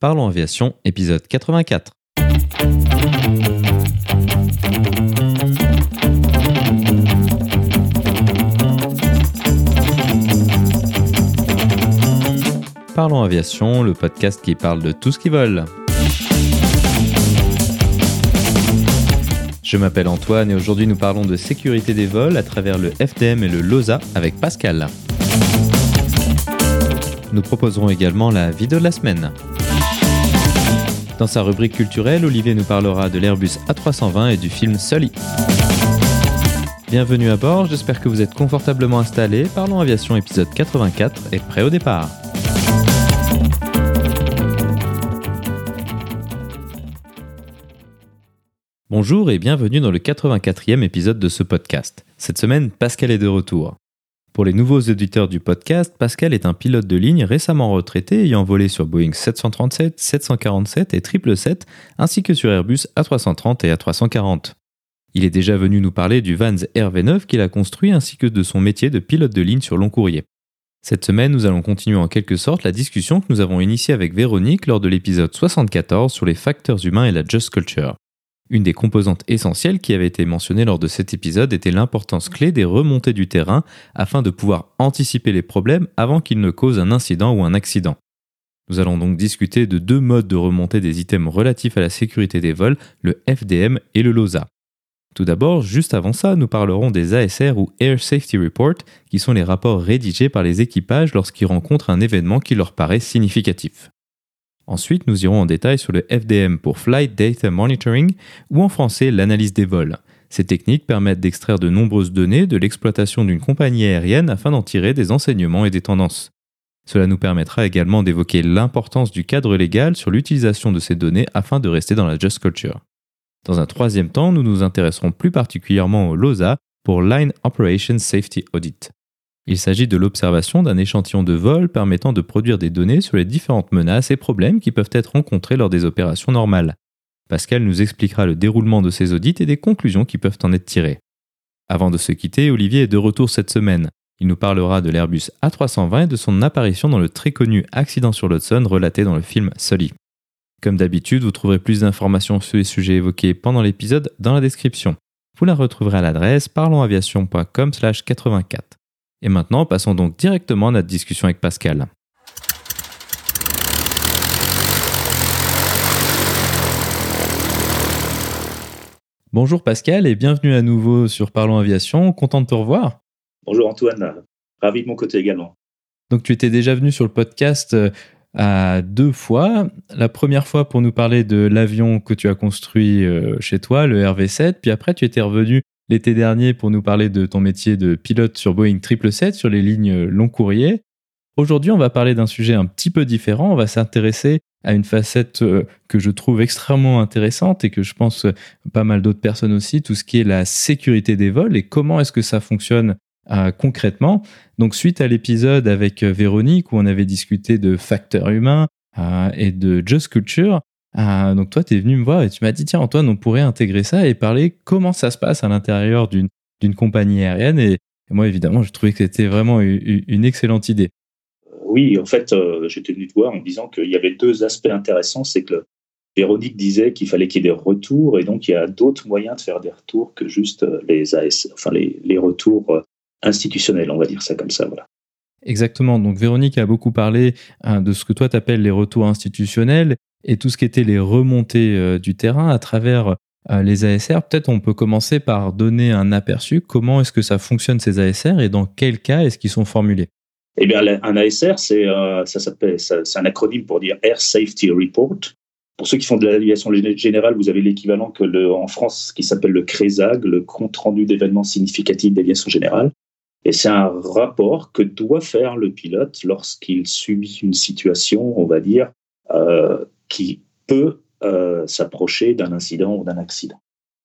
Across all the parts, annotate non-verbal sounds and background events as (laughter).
Parlons Aviation, épisode 84. Parlons Aviation, le podcast qui parle de tout ce qui vole. Je m'appelle Antoine et aujourd'hui nous parlons de sécurité des vols à travers le FDM et le LOSA avec Pascal. Nous proposerons également la vidéo de la semaine. Dans sa rubrique culturelle, Olivier nous parlera de l'Airbus A320 et du film Sully. Bienvenue à bord, j'espère que vous êtes confortablement installés. Parlons Aviation épisode 84 et prêt au départ. Bonjour et bienvenue dans le 84e épisode de ce podcast. Cette semaine, Pascal est de retour. Pour les nouveaux auditeurs du podcast, Pascal est un pilote de ligne récemment retraité ayant volé sur Boeing 737, 747 et 777, ainsi que sur Airbus A330 et A340. Il est déjà venu nous parler du Vans RV9 qu'il a construit ainsi que de son métier de pilote de ligne sur long courrier. Cette semaine, nous allons continuer en quelque sorte la discussion que nous avons initiée avec Véronique lors de l'épisode 74 sur les facteurs humains et la Just Culture. Une des composantes essentielles qui avait été mentionnée lors de cet épisode était l'importance clé des remontées du terrain afin de pouvoir anticiper les problèmes avant qu'ils ne causent un incident ou un accident. Nous allons donc discuter de deux modes de remontée des items relatifs à la sécurité des vols, le FDM et le LOSA. Tout d'abord, juste avant ça, nous parlerons des ASR ou Air Safety Report, qui sont les rapports rédigés par les équipages lorsqu'ils rencontrent un événement qui leur paraît significatif. Ensuite, nous irons en détail sur le FDM pour Flight Data Monitoring ou en français l'analyse des vols. Ces techniques permettent d'extraire de nombreuses données de l'exploitation d'une compagnie aérienne afin d'en tirer des enseignements et des tendances. Cela nous permettra également d'évoquer l'importance du cadre légal sur l'utilisation de ces données afin de rester dans la Just Culture. Dans un troisième temps, nous nous intéresserons plus particulièrement au LOSA pour Line Operation Safety Audit. Il s'agit de l'observation d'un échantillon de vol permettant de produire des données sur les différentes menaces et problèmes qui peuvent être rencontrés lors des opérations normales. Pascal nous expliquera le déroulement de ces audits et des conclusions qui peuvent en être tirées. Avant de se quitter, Olivier est de retour cette semaine. Il nous parlera de l'Airbus A320 et de son apparition dans le très connu accident sur l'Hudson relaté dans le film Sully. Comme d'habitude, vous trouverez plus d'informations sur les sujets évoqués pendant l'épisode dans la description. Vous la retrouverez à l'adresse parlonsaviation.com/84. Et maintenant, passons donc directement à notre discussion avec Pascal. Bonjour Pascal et bienvenue à nouveau sur Parlons Aviation. Content de te revoir. Bonjour Antoine, ravi de mon côté également. Donc tu étais déjà venu sur le podcast euh, à deux fois. La première fois pour nous parler de l'avion que tu as construit euh, chez toi, le RV7, puis après tu étais revenu l'été dernier pour nous parler de ton métier de pilote sur Boeing 777 sur les lignes long courrier. Aujourd'hui, on va parler d'un sujet un petit peu différent. On va s'intéresser à une facette euh, que je trouve extrêmement intéressante et que je pense euh, pas mal d'autres personnes aussi, tout ce qui est la sécurité des vols et comment est-ce que ça fonctionne euh, concrètement. Donc suite à l'épisode avec Véronique où on avait discuté de facteurs humains et de Just Culture, ah, donc toi, tu es venu me voir et tu m'as dit, tiens Antoine, on pourrait intégrer ça et parler comment ça se passe à l'intérieur d'une compagnie aérienne. Et, moi, évidemment, je trouvais que c'était vraiment une, excellente idée. Oui, en fait, euh, j'étais venu te voir en disant qu'il y avait deux aspects intéressants. C'est que Véronique disait qu'il fallait qu'il y ait des retours et donc il y a d'autres moyens de faire des retours que juste euh, les AS, enfin les, les retours euh, institutionnels, on va dire ça comme ça. Voilà. Exactement. Donc Véronique a beaucoup parlé hein, de ce que toi tu appelles les retours institutionnels et tout ce qui était les remontées euh, du terrain à travers euh, les ASR. Peut-être on peut commencer par donner un aperçu. Comment est-ce que ça fonctionne ces ASR et dans quel cas est-ce qu'ils sont formulés? Eh bien, un ASR, c'est euh, c'est un acronyme pour dire Air Safety Report. Pour ceux qui font de l'aviation générale, vous avez l'équivalent que en France qui s'appelle le CRESAG, le compte rendu d'événements significatifs d'aviation générale. Et c'est un rapport que doit faire le pilote lorsqu'il subit une situation, on va dire, qui peut euh, s'approcher d'un incident ou d'un accident.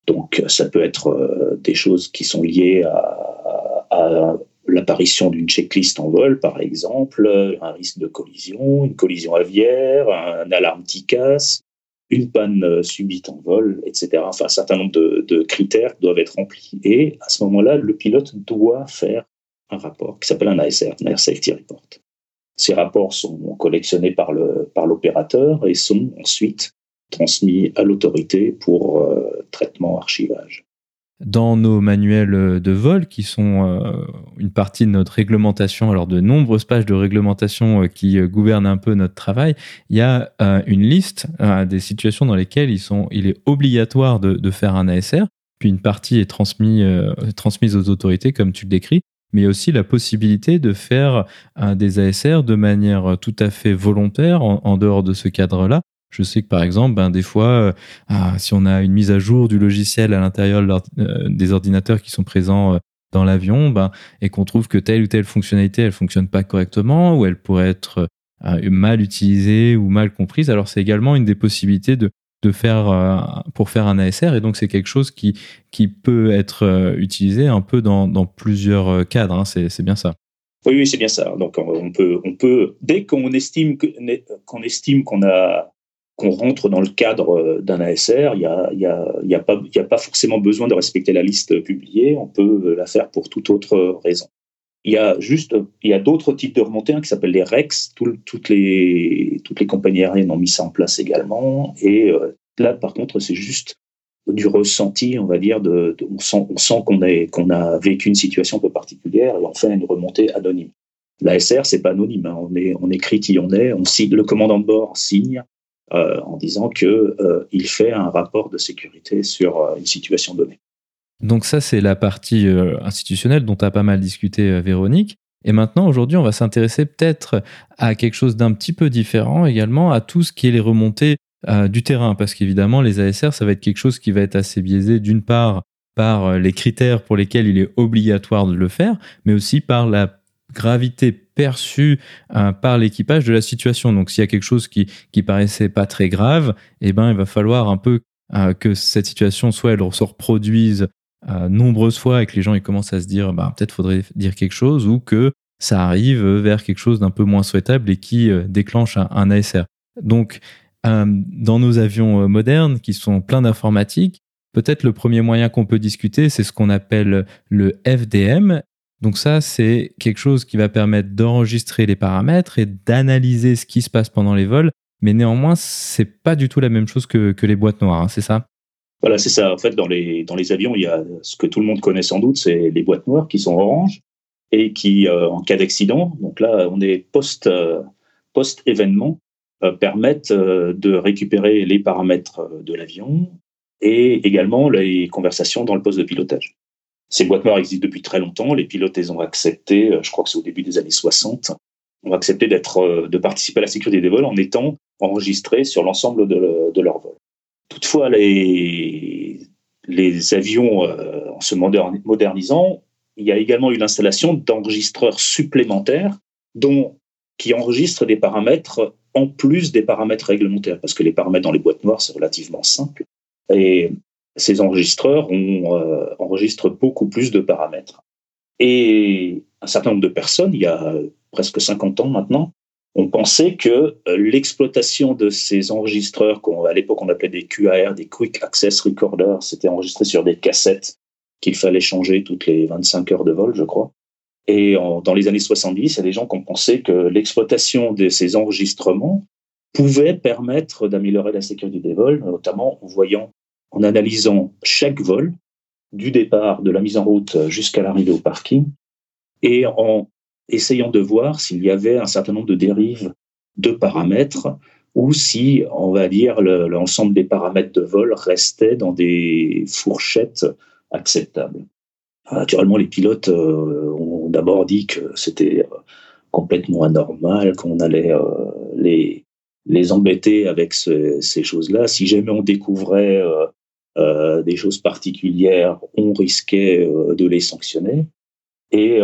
Donc ça peut être euh, des choses qui sont liées à, l'apparition d'une checklist en vol, par exemple, un risque de collision, une collision aviaire, un alarme TICAS, une panne euh, subite en vol, etc. Enfin, un certain nombre de, de critères doivent être remplis. Et à ce moment-là, le pilote doit faire un rapport qui s'appelle un ASR, un Air Safety Report. Ces rapports sont collectionnés par l'opérateur par et sont ensuite transmis à l'autorité pour euh, traitement archivage. Dans nos manuels de vol, qui sont euh, une partie de notre réglementation, alors de nombreuses pages de réglementation euh, qui gouvernent un peu notre travail, il y a une liste des situations dans lesquelles il est obligatoire de, de faire un ASR, puis une partie est transmise, transmise aux autorités, comme tu le décris mais aussi la possibilité de faire des ASR de manière tout à fait volontaire en, dehors de ce cadre-là. Je sais que par exemple, ben, des fois, euh, ah, si on a une mise à jour du logiciel à l'intérieur euh, des ordinateurs qui sont présents euh, dans l'avion, ben, et qu'on trouve que telle ou telle fonctionnalité, elle fonctionne pas correctement, ou elle pourrait être mal utilisée ou mal comprise, alors c'est également une des possibilités de, de faire euh, pour faire un ASR et donc c'est quelque chose qui qui peut être euh, utilisé un peu dans, dans plusieurs euh, cadres hein. c'est bien ça oui, oui c'est bien ça donc on peut on peut dès qu'on estime qu'on estime qu'on a qu'on rentre dans le cadre d'un ASR, il n'y a, y a, y a, a pas forcément besoin de respecter la liste publiée, on peut la faire pour toute autre raison. Il y a juste, il y a d'autres types de remontées hein, qui s'appellent les REX. toutes, les, toutes les compagnies aériennes ont mis ça en place également. Et euh, là, par contre, c'est juste du ressenti, on va dire, de, on sent, on sent qu'on qu'on a vécu une situation un peu particulière et on fait une remontée anonyme. L'ASR, c'est pas anonyme. Hein. On, est, on écrit qui on est. On signe, le commandant de bord signe euh, en disant que euh, il fait un rapport de sécurité sur une situation donnée. Donc ça, c'est la partie euh, institutionnelle dont tu as pas mal discuté, euh, Véronique. Et maintenant, aujourd'hui, on va s'intéresser peut-être à quelque chose d'un petit peu différent également, à tout ce qui est les remontées euh, du terrain. Parce qu'évidemment, les ASR, ça va être quelque chose qui va être assez biaisé, d'une part par les critères pour lesquels il est obligatoire de le faire, mais aussi par la gravité perçue par l'équipage de la situation. Donc s'il y a quelque chose qui, qui paraissait pas très grave, eh ben, il va falloir un peu que cette situation soit elle se reproduise nombreuses fois et que les gens ils commencent à se dire bah, peut-être faudrait dire quelque chose ou que ça arrive vers quelque chose d'un peu moins souhaitable et qui euh, déclenche un, ASR. Donc, euh, dans nos avions euh, modernes qui sont pleins d'informatique, peut-être le premier moyen qu'on peut discuter, c'est ce qu'on appelle le FDM. Donc ça, c'est quelque chose qui va permettre d'enregistrer les paramètres et d'analyser ce qui se passe pendant les vols. Mais néanmoins, c'est pas du tout la même chose que, que les boîtes noires, hein, c'est ça? Voilà, c'est ça. En fait, dans les, dans les avions, il y a ce que tout le monde connaît sans doute, c'est les boîtes noires qui sont oranges et qui, euh, en cas d'accident, donc là, on est post, euh, post-événement, euh, permettent de récupérer les paramètres de l'avion et également les conversations dans le poste de pilotage. Ces boîtes noires existent depuis très longtemps. Les pilotes les ont acceptées, je crois que c'est au début des années 60, ont accepté d'être, de participer à la sécurité des vols en étant enregistrés sur l'ensemble de leur vol. Toutefois, les, avions, euh, en se modernisant, il y a également eu l'installation d'enregistreurs supplémentaires dont, qui enregistrent des paramètres en plus des paramètres réglementaires, parce que les paramètres dans les boîtes noires, c'est relativement simple. Et ces enregistreurs euh, enregistrent beaucoup plus de paramètres. Et un certain nombre de personnes, il y a presque 50 ans maintenant, on pensait que euh, l'exploitation de ces enregistreurs, qu'à l'époque on appelait des QAR, des Quick Access Recorders, c'était enregistré sur des cassettes qu'il fallait changer toutes les 25 heures de vol, je crois. Et dans les années 70, il y a des gens qui ont pensé que l'exploitation de ces enregistrements pouvait permettre d'améliorer la sécurité des vols, notamment en voyant, en analysant chaque vol, du départ de la mise en route jusqu'à l'arrivée au parking, et en essayant de voir s'il y avait un certain nombre de dérives de paramètres ou si, on va dire, l'ensemble des paramètres de vol restaient dans des fourchettes acceptables. Naturellement, les pilotes euh, ont d'abord dit que c'était euh, complètement anormal, qu'on allait euh, les, les embêter avec ces choses-là. Si jamais on découvrait des choses particulières, on risquait de les sanctionner. Et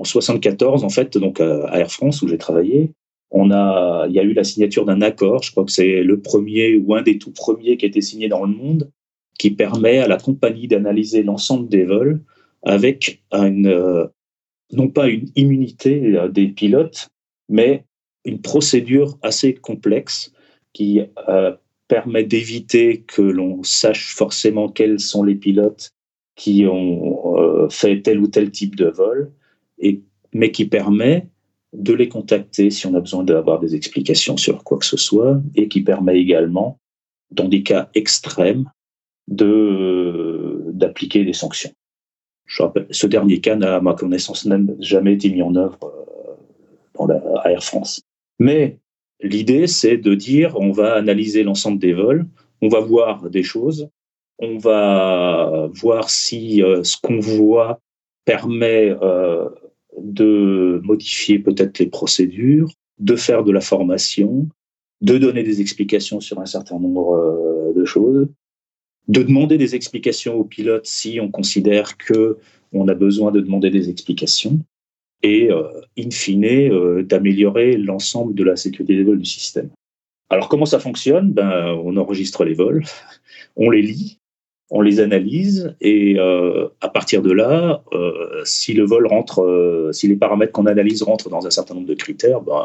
en 74, en fait, donc à Air France où j'ai travaillé, on a, il y a eu la signature d'un accord. Je crois que c'est le premier ou un des tout premiers qui a été signé dans le monde, qui permet à la compagnie d'analyser l'ensemble des vols avec euh, non pas une immunité euh, des pilotes, mais une procédure assez complexe qui euh, permet d'éviter que l'on sache forcément quels sont les pilotes qui ont fait tel ou tel type de vol mais qui permet de les contacter si on a besoin d'avoir des explications sur quoi que ce soit, et qui permet également, dans des cas extrêmes, de d'appliquer des sanctions. Ce dernier cas n'a, à ma connaissance, même jamais été mis en œuvre euh, dans la, à Air France. Mais l'idée, c'est de dire, on va analyser l'ensemble des vols, on va voir des choses, on va voir si euh, ce qu'on voit permet euh, de modifier peut-être les procédures, de faire de la formation, de donner des explications sur un certain nombre euh, de choses, de demander des explications aux pilotes si on considère que on a besoin de demander des explications et, euh, in fine, euh, d'améliorer l'ensemble de la sécurité des vols du système. Alors, comment ça fonctionne? Ben, On enregistre les vols, on les lit, on les analyse et euh, à partir de là, euh, si le vol rentre, euh, si les paramètres qu'on analyse rentrent dans un certain nombre de critères, ben,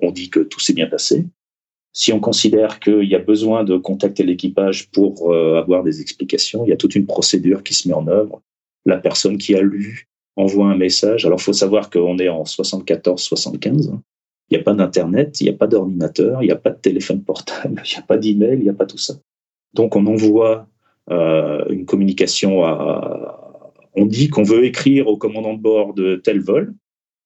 on dit que tout s'est bien passé. Si on considère qu'il y a besoin de contacter l'équipage pour avoir des explications, il y a toute une procédure qui se met en œuvre. La personne qui a lu envoie un message. Alors, faut savoir qu'on est en 74-75. Il n'y a pas d'Internet, il n'y a pas d'ordinateur, il n'y a pas de téléphone portable, (laughs) il n'y a pas d'email, il n'y a pas tout ça. Donc, on envoie euh, une communication à. On dit qu'on veut écrire au commandant de bord de tel vol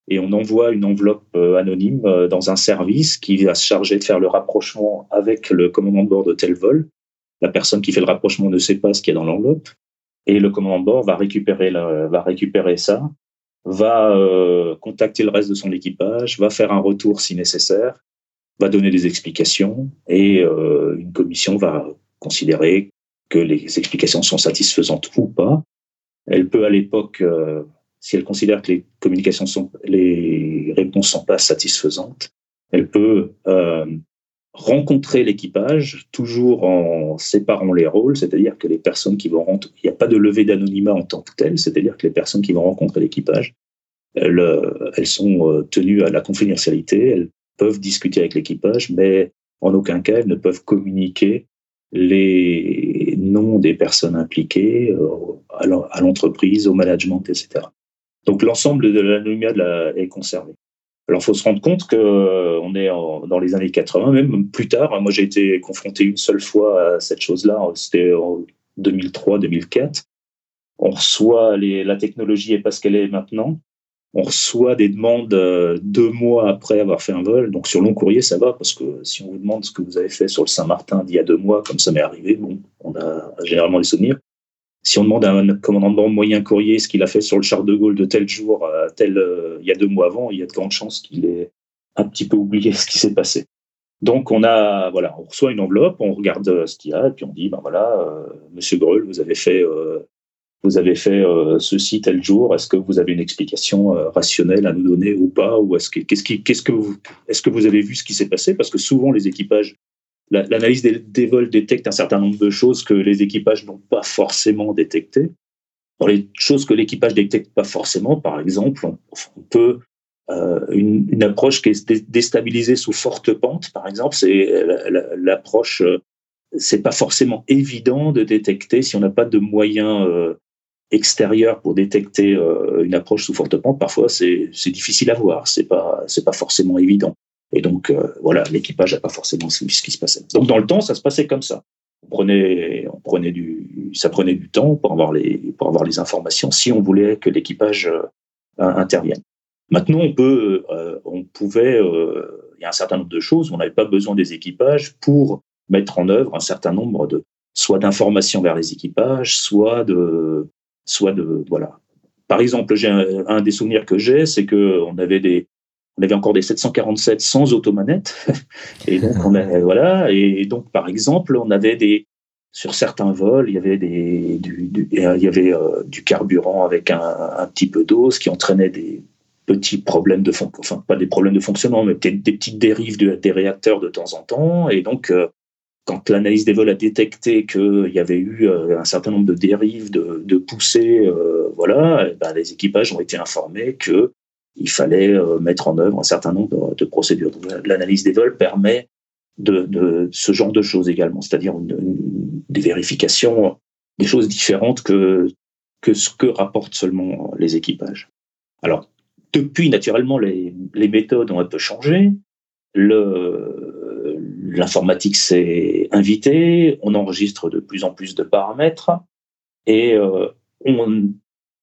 et on envoie une enveloppe euh, anonyme euh, dans un service qui va se charger de faire le rapprochement avec le commandant de bord de tel vol. La personne qui fait le rapprochement ne sait pas ce qu'il y a dans l'enveloppe et le commandant de bord va récupérer, va récupérer ça, va contacter le reste de son équipage, va faire un retour si nécessaire, va donner des explications et une commission va considérer que les explications sont satisfaisantes ou pas. Elle peut à l'époque, euh, si elle considère que les communications sont, les réponses sont pas satisfaisantes, elle peut euh, rencontrer l'équipage, toujours en séparant les rôles, c'est-à-dire que les personnes qui vont rentrer, il n'y a pas de levée d'anonymat en tant que tel, c'est-à-dire que les personnes qui vont rencontrer l'équipage, elles, euh, elles sont tenues à la confidentialité, elles peuvent discuter avec l'équipage, mais en aucun cas elles ne peuvent communiquer les noms des personnes impliquées euh, à l'entreprise, au management, etc. Donc l'ensemble de l'anonymat est conservé. Alors faut se rendre compte qu'on euh, est dans les années 80, même plus tard. Moi j'ai été confronté une seule fois à cette chose-là, c'était en 2003-2004. On reçoit les, la technologie est pas ce qu'elle est maintenant on reçoit des demandes euh, deux mois après avoir fait un vol. Donc sur long courrier, ça va, parce que si on vous demande ce que vous avez fait sur le Saint-Martin d'il y a deux mois, comme ça m'est arrivé, on a généralement des souvenirs. Si on demande à un commandant moyen courrier ce qu'il a fait sur le Charles de Gaulle de tel jour, tel, euh, il y a deux mois avant, il y a de grandes chances qu'il ait un petit peu oublié (laughs) ce qui s'est passé. Donc on a, voilà, on reçoit une enveloppe, on regarde euh, ce qu'il y a, et puis on dit, ben voilà, Monsieur Greul, vous avez fait vous avez fait euh, ceci tel jour, est-ce que vous avez une explication euh, rationnelle à nous donner ou pas Ou est-ce que qu'est-ce qui qu'est-ce que vous est-ce que vous avez vu ce qui s'est passé? Parce que souvent les équipages, l'analyse des, vols détecte un certain nombre de choses que les équipages n'ont pas forcément détectées. Les choses que l'équipage détecte pas forcément, par exemple, on, peut euh, une, approche qui est déstabilisée sous forte pente, par exemple, c'est l'approche. c'est pas forcément évident de détecter si on n'a pas de moyens extérieur pour détecter euh, une approche sous forte pente, parfois c'est difficile à voir, c'est pas c'est pas forcément évident. Et donc euh, voilà, l'équipage n'a pas forcément ce qui se passait. Donc dans le temps, ça se passait comme ça. On prenait, on prenait du, ça prenait du temps pour avoir les pour avoir les informations si on voulait que l'équipage euh, intervienne. Maintenant, on peut, on pouvait, il y a un certain nombre de choses. On n'avait pas besoin des équipages pour mettre en œuvre un certain nombre de soit d'informations vers les équipages, soit de soit de voilà. Par exemple, j'ai un, des souvenirs que j'ai, c'est que on avait des on avait encore des 747 sans automanette. (laughs) Et donc on a, voilà. Et donc par exemple on avait des sur certains vols il y avait des du, il y avait euh, du carburant avec un, un petit peu d'eau ce qui entraînait des petits problèmes de enfin pas des problèmes de fonctionnement mais peut-être des petites dérives des réacteurs de temps en temps. Et donc euh, quand l'analyse des vols a détecté qu'il y avait eu euh, un certain nombre de dérives, de, poussées, euh, voilà, eh ben, les équipages ont été informés que il fallait euh, mettre en œuvre un certain nombre de, procédures. L'analyse des vols permet de, ce genre de choses également, c'est-à-dire des vérifications, des choses différentes que, que ce que rapportent seulement les équipages. Alors, depuis, naturellement, les méthodes ont un peu changé. L'informatique s'est invitée, on enregistre de plus en plus de paramètres et euh,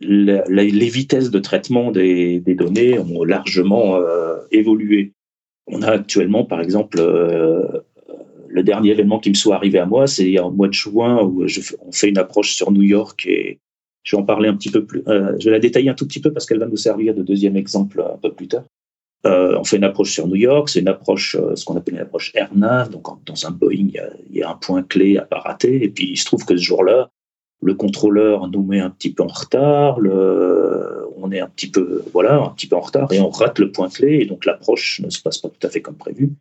les vitesses de traitement des, données ont largement euh, évolué. On a actuellement, par exemple, euh, le dernier événement qui me soit arrivé à moi, c'est en mois de juin où on fait une approche sur New York et je vais en parler un petit peu plus. Je vais la détailler un tout petit peu parce qu'elle va nous servir de deuxième exemple un peu plus tard. Euh, on fait une approche sur New York, c'est une approche, euh, ce qu'on appelle une approche AirNav. Donc, dans un Boeing, il y, y, a, un point clé à pas rater. Et puis, il se trouve que ce jour-là, le contrôleur nous met un petit peu en retard. Le, on est un petit peu, voilà, un petit peu en retard et on rate le point clé. Et donc, l'approche ne se passe pas tout à fait comme prévu.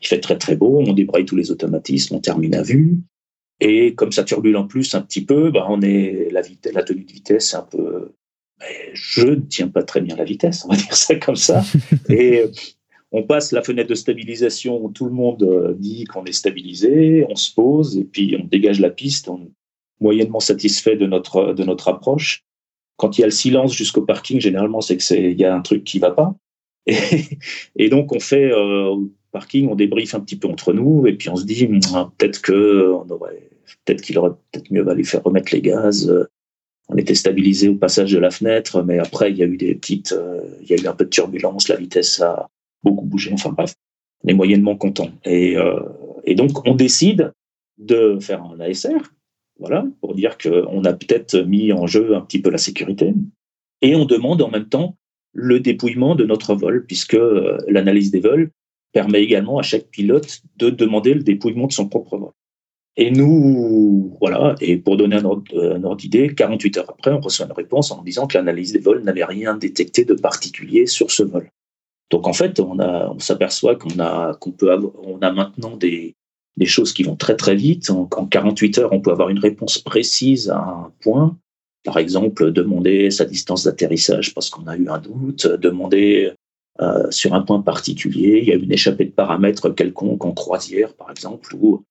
Il fait très très beau, on débraye tous les automatismes, on termine à vue. Et comme ça turbule en plus un petit peu, bah on est la, la tenue de vitesse est un peu. Je ne tiens pas très bien la vitesse, on va (laughs) dire ça comme ça. et on passe la fenêtre de stabilisation où tout le monde euh, dit qu'on est stabilisé, on se pose et puis on dégage la piste, on est moyennement satisfait de notre, de notre approche. Quand il y a le silence jusqu'au parking, généralement, c'est qu'il y a un truc qui va pas. Et, donc, on fait euh, parking, on débriefe un petit peu entre nous et puis on se dit peut-être aurait, peut-être qu'il aurait peut-être mieux valu faire remettre les gaz. On était stabilisé au passage de la fenêtre, mais après il y a eu des petites, euh, il y a eu un peu de turbulence, la vitesse a beaucoup bougé. Enfin bref, on est moyennement content. Et, euh, et donc on décide de faire un ASR, voilà, pour dire qu'on a peut-être mis en jeu un petit peu la sécurité. Et on demande en même temps le dépouillement de notre vol, puisque euh, l'analyse des vols permet également à chaque pilote de demander le dépouillement de son propre vol. Et nous, voilà, et pour donner un ordre, d'idée, 48 heures après, on reçoit une réponse en disant que l'analyse des vols n'avait rien détecté de particulier sur ce vol. Donc en fait, on, on s'aperçoit qu'on a, qu'on a maintenant des, des choses qui vont très très vite. En, en 48 heures, on peut avoir une réponse précise à un point. Par exemple, demander sa distance d'atterrissage parce qu'on a eu un doute, demander euh, sur un point particulier. Il y a une échappée de paramètres quelconque en croisière, par exemple, ou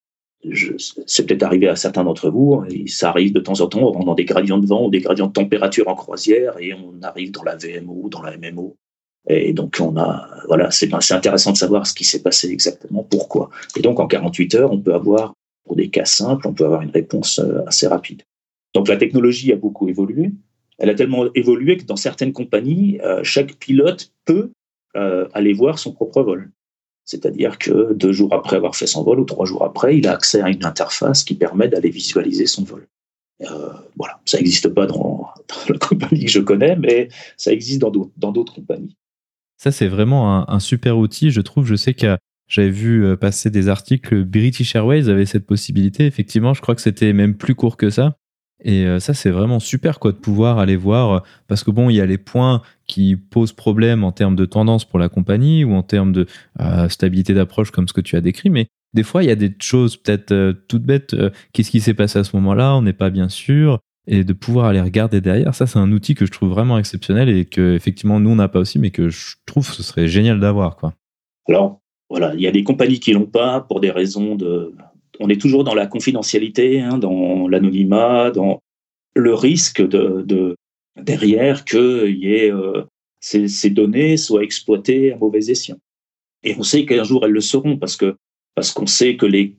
c'est peut-être arrivé à certains d'entre vous, et ça arrive de temps en temps, on dans des gradients de vent ou des gradients de température en croisière, et on arrive dans la VMO, dans la MMO. Et donc, on a, voilà, c'est intéressant de savoir ce qui s'est passé exactement, pourquoi. Et donc, en 48 heures, on peut avoir, pour des cas simples, on peut avoir une réponse euh, assez rapide. Donc, la technologie a beaucoup évolué. Elle a tellement évolué que dans certaines compagnies, euh, chaque pilote peut euh, aller voir son propre vol. C'est-à-dire que deux jours après avoir fait son vol ou trois jours après, il a accès à une interface qui permet d'aller visualiser son vol. Euh, voilà, ça n'existe pas dans, la compagnie que je connais, mais ça existe dans d'autres compagnies. Ça, c'est vraiment un, super outil, je trouve. Je sais que j'avais vu euh, passer des articles, British Airways avait cette possibilité. Effectivement, je crois que c'était même plus court que ça. Et euh, ça, c'est vraiment super quoi, de pouvoir aller voir, euh, parce que bon, il y a les points qui posent problème en termes de tendance pour la compagnie ou en termes de euh, stabilité d'approche comme ce que tu as décrit, mais des fois, il y a des choses peut-être toutes bêtes. Qu'est-ce qui s'est passé à ce moment-là On n'est pas bien sûr. Et de pouvoir aller regarder derrière, ça, c'est un outil que je trouve vraiment exceptionnel et que, effectivement, nous, on n'a pas aussi, mais que je trouve que ce serait génial d'avoir. Alors, voilà, il y a des compagnies qui l'ont pas pour des raisons de on est toujours dans la confidentialité, hein, dans l'anonymat, dans le risque de, derrière que y ait, euh, ces, données soient exploitées à mauvais escient. Et on sait qu'un jour elles le seront parce que parce qu'on sait que les,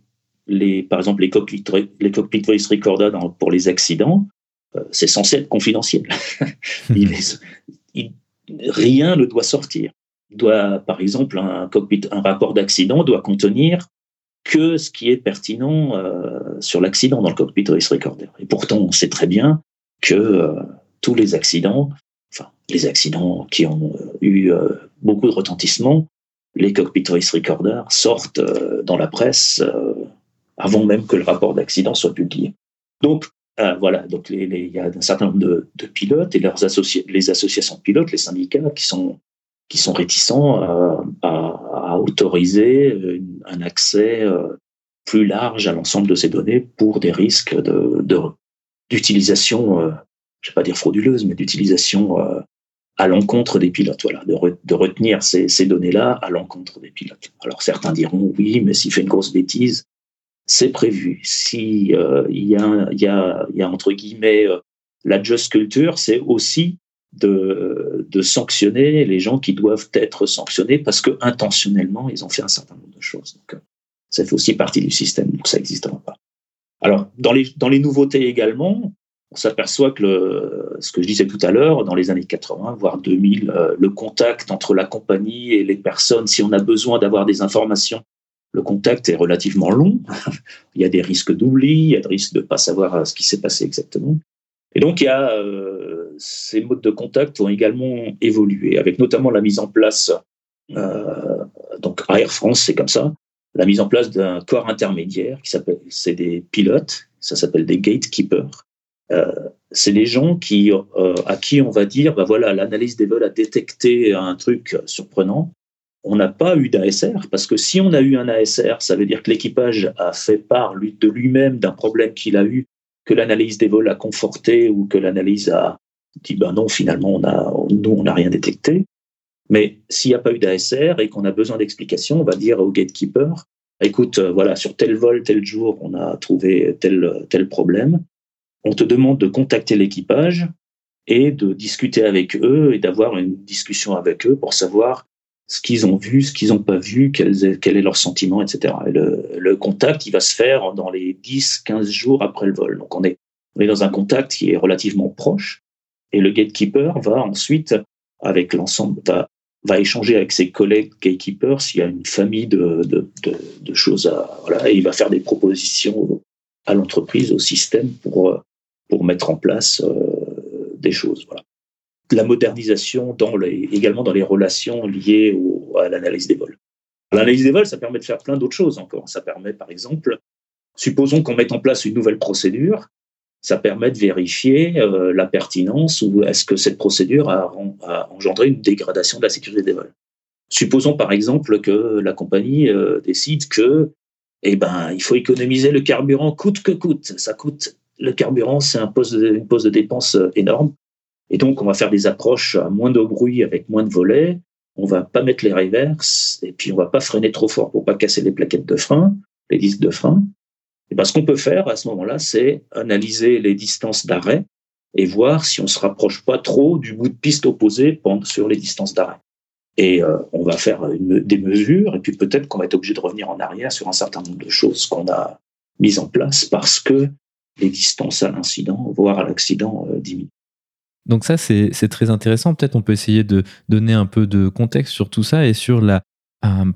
les par exemple les cockpit, les cockpit voice pour les accidents, euh, c'est censé être confidentiel. (laughs) rien ne doit sortir. doit, par exemple, un cockpit, un rapport d'accident doit contenir que ce qui est pertinent euh, sur l'accident dans le cockpit voice recorder. Et pourtant, on sait très bien que euh, tous les accidents, enfin les accidents qui ont euh, eu beaucoup de retentissement, les cockpit voice recorders sortent dans la presse avant même que le rapport d'accident soit publié. Donc voilà, donc il y a un certain nombre de, pilotes et leurs les associations de pilotes, les syndicats qui sont qui sont réticents à, autoriser un accès euh, plus large à l'ensemble de ces données pour des risques de, d'utilisation, euh, je ne vais pas dire frauduleuse, mais d'utilisation euh, à l'encontre des pilotes, voilà, de, retenir ces, données-là à l'encontre des pilotes. Alors certains diront oui, mais s'il fait une grosse bêtise, c'est prévu. Si y, a, y, a, y a entre guillemets la just culture, c'est aussi de, sanctionner les gens qui doivent être sanctionnés parce que intentionnellement ils ont fait un certain nombre de choses. Donc, ça fait aussi partie du système, donc ça n'existera pas. Alors, dans les, dans les nouveautés également, on s'aperçoit que le, ce que je disais tout à l'heure, dans les années 80, voire 2000, euh, le contact entre la compagnie et les personnes, si on a besoin d'avoir des informations, le contact est relativement long. (laughs) il y a des risques d'oubli, il y a des risques de ne pas savoir euh, ce qui s'est passé exactement. Et donc, il y a, euh, ces modes de contact ont également évolué, avec notamment la mise en place, euh, donc Air France, c'est comme ça, la mise en place d'un corps intermédiaire qui s'appelle, c'est des pilotes, ça s'appelle des gatekeepers. Euh, c'est les gens qui, euh, à qui on va dire, bah voilà, l'analyse des vols a détecté un truc surprenant. On n'a pas eu d'ASR parce que si on a eu un ASR, ça veut dire que l'équipage a fait part de lui-même d'un problème qu'il a eu, que l'analyse des vols a conforté ou que l'analyse a dit ben non, finalement, on a, nous, on n'a rien détecté. Mais s'il n'y a pas eu d'ASR et qu'on a besoin d'explications, on va dire au gatekeeper, écoute, euh, voilà, sur tel vol, tel jour, on a trouvé tel, tel problème. On te demande de contacter l'équipage et de discuter avec eux et d'avoir une discussion avec eux pour savoir ce qu'ils ont vu, ce qu'ils n'ont pas vu, quel est, leur sentiment, etc. Et le, le, contact, il va se faire dans les 10, 15 jours après le vol. Donc on est, on est dans un contact qui est relativement proche et le gatekeeper va ensuite, avec l'ensemble, va échanger avec ses collègues gatekeepers s'il y a une famille de, de, choses à. Voilà, et il va faire des propositions à l'entreprise, au système pour, pour mettre en place euh, des choses. Voilà. La modernisation également dans les relations liées au, à l'analyse des vols. L'analyse des vols, ça permet de faire plein d'autres choses encore. Ça permet, par exemple, supposons qu'on mette en place une nouvelle procédure ça permet de vérifier euh, la pertinence ou est-ce que cette procédure a, engendré une dégradation de la sécurité des vols. Supposons par exemple que la compagnie euh, décide que eh ben, il faut économiser le carburant coûte que coûte. Ça coûte le carburant, c'est un poste de, une pose de dépense euh, énorme. Et donc, on va faire des approches à moins de bruit avec moins de volets. On va pas mettre les reverses et puis on va pas freiner trop fort pour pas casser les plaquettes de frein, les disques de frein. Et ben, ce qu'on peut faire à ce moment-là, c'est analyser les distances d'arrêt et voir si on se rapproche pas trop du bout de piste opposé sur les distances d'arrêt. Et euh, on va faire des mesures, et puis peut-être qu'on va être obligé de revenir en arrière sur un certain nombre de choses qu'on a mises en place parce que les distances à l'incident, voire à l'accident, euh, diminuent. Donc ça, c'est très intéressant. Peut-être on peut essayer de donner un peu de contexte sur tout ça et sur la,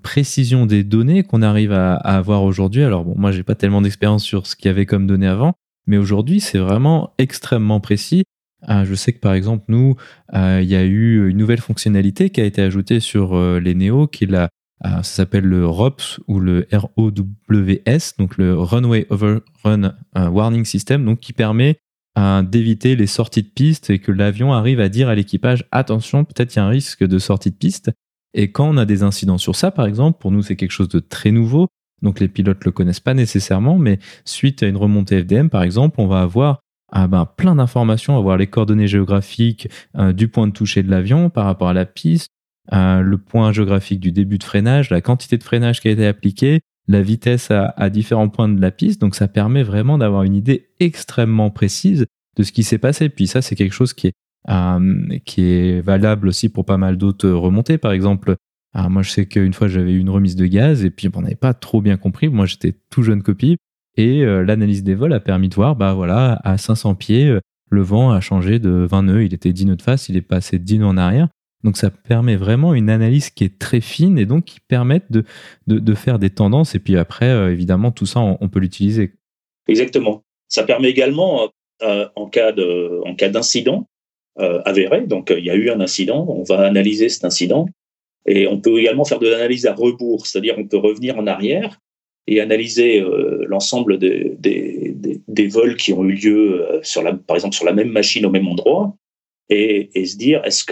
précision des données qu'on arrive à, avoir aujourd'hui. Alors bon, moi j'ai pas tellement d'expérience sur ce qu'il y avait comme données avant, mais aujourd'hui c'est vraiment extrêmement précis. Euh, je sais que par exemple nous, euh, il y a eu une nouvelle fonctionnalité qui a été ajoutée sur euh, les Neo, qui la, ça s'appelle le ROPS ou le ROWS, donc le Runway Overrun Warning System, donc qui permet d'éviter les sorties de piste et que l'avion arrive à dire à l'équipage attention, peut-être il y a un risque de sortie de piste et quand on a des incidents sur ça, par exemple, pour nous, c'est quelque chose de très nouveau. Donc les pilotes le connaissent pas nécessairement, mais suite à une remontée FDM, par exemple, on va avoir ah ben, plein d'informations, avoir les coordonnées géographiques euh, du point de toucher de l'avion par rapport à la piste, euh, le point géographique du début de freinage, la quantité de freinage qui a été appliquée, la vitesse à, à différents points de la piste. Donc ça permet vraiment d'avoir une idée extrêmement précise de ce qui s'est passé. Puis ça, c'est quelque chose qui est euh, qui est valable aussi pour pas mal d'autres remontées. Par exemple, alors moi je sais qu'une fois j'avais eu une remise de gaz et puis on n'avait pas trop bien compris. Moi j'étais tout jeune copie et euh, l'analyse des vols a permis de voir, bah voilà, à 500 pieds, euh, le vent a changé de 20 nœuds. Il était 10 nœuds de face, il est passé de 10 nœuds en arrière. Donc ça permet vraiment une analyse qui est très fine et donc qui permet de, de, de faire des tendances. Et puis après, évidemment, tout ça, on, peut l'utiliser. Exactement. Ça permet également, en cas d'incident, euh, avéré. Donc, il y a eu un incident, on va analyser cet incident. Et on peut également faire de l'analyse à rebours, c'est-à-dire on peut revenir en arrière et analyser euh, l'ensemble des, des, des, vols qui ont eu lieu, euh, sur la, par exemple, sur la même machine au même endroit, et, se dire est-ce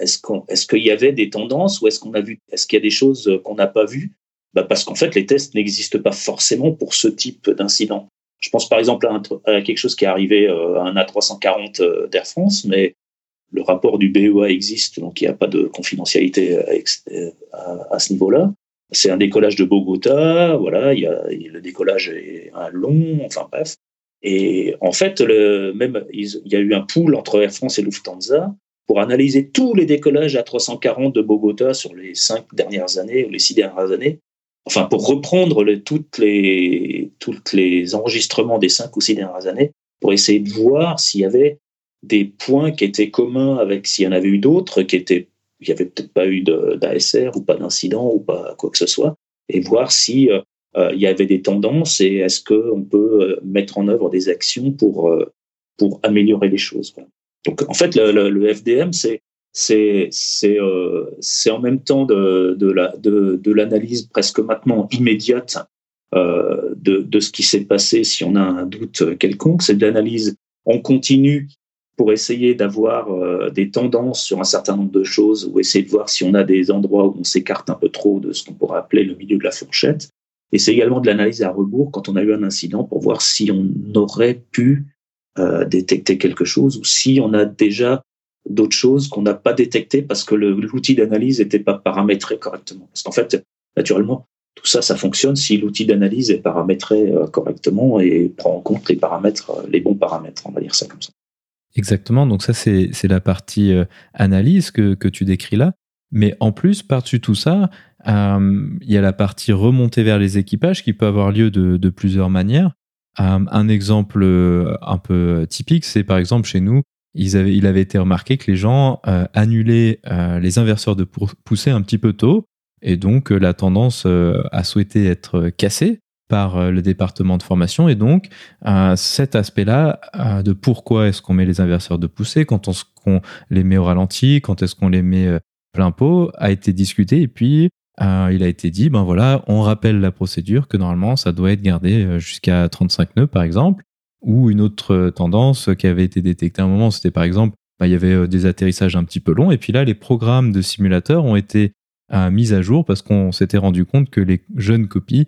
est-ce qu'on, est-ce qu'il y avait des tendances ou est-ce qu'on est-ce qu'il y a des choses qu'on n'a pas vues? Bah Parce qu'en fait, les tests n'existent pas forcément pour ce type d'incident. Je pense par exemple à, quelque chose qui est arrivé euh, à un A340 euh, d'Air France, mais le rapport du BEA existe, donc il n'y a pas de confidentialité euh, à, ce niveau-là. C'est un décollage de Bogota, voilà, le décollage est long, enfin bref. Et en fait, même il y a eu un pool entre Air France et Lufthansa pour analyser tous les décollages à 340 de Bogota sur les cinq dernières années ou les six dernières années. Enfin, pour reprendre les, toutes les, enregistrements des cinq ou six dernières années, pour essayer de voir s'il y avait des points qui étaient communs avec s'il y en avait eu d'autres qui étaient il n'y avait peut-être pas eu d'ASR ou pas d'incident ou pas quoi que ce soit, et voir si euh, euh, il y avait des tendances et est-ce qu'on peut euh, mettre en œuvre des actions pour, pour améliorer les choses. Donc en fait, le, le, FDM, c'est c'est c'est c'est en même temps de de la de, de l'analyse presque maintenant immédiate euh, de de ce qui s'est passé si on a un doute quelconque, c'est de l'analyse en continu pour essayer d'avoir euh, des tendances sur un certain nombre de choses ou essayer de voir si on a des endroits où on s'écarte un peu trop de ce qu'on pourrait appeler le milieu de la fourchette. Et c'est également de l'analyse à rebours quand on a eu un incident pour voir si on aurait pu euh, détecter quelque chose ou si on a déjà d'autres choses qu'on n'a pas détectées parce que l'outil d'analyse n'était pas paramétré correctement. Parce qu'en fait, naturellement, tout ça, ça fonctionne si l'outil d'analyse est paramétré euh, correctement et prend en compte les paramètres, les bons paramètres, on va dire ça comme ça. Exactement, donc ça c'est la partie euh, analyse que, que, tu décris là. Mais en plus, par-dessus tout ça, euh, il y a la partie remontée vers les équipages qui peut avoir lieu de, plusieurs manières. Euh, un exemple un peu typique, c'est par exemple chez nous, ils avaient, il avait été remarqué que les gens annulaient les inverseurs de poussée un petit peu tôt, et donc la tendance a souhaité être cassée par euh, le département de formation. Et donc, euh, cet aspect-là euh, de pourquoi est-ce qu'on met les inverseurs de poussée, quand on, qu'on les met au ralenti, quand est-ce qu'on les met plein pot, a été discuté. Et puis, il a été dit, ben voilà, on rappelle la procédure que normalement, ça doit être gardé jusqu'à 35 nœuds, par exemple. Ou une autre tendance qui avait été détectée à un moment, c'était par exemple, ben, il y avait des atterrissages un petit peu longs. Et puis là, les programmes de simulateurs ont été mis à jour parce qu'on s'était rendu compte que les jeunes copies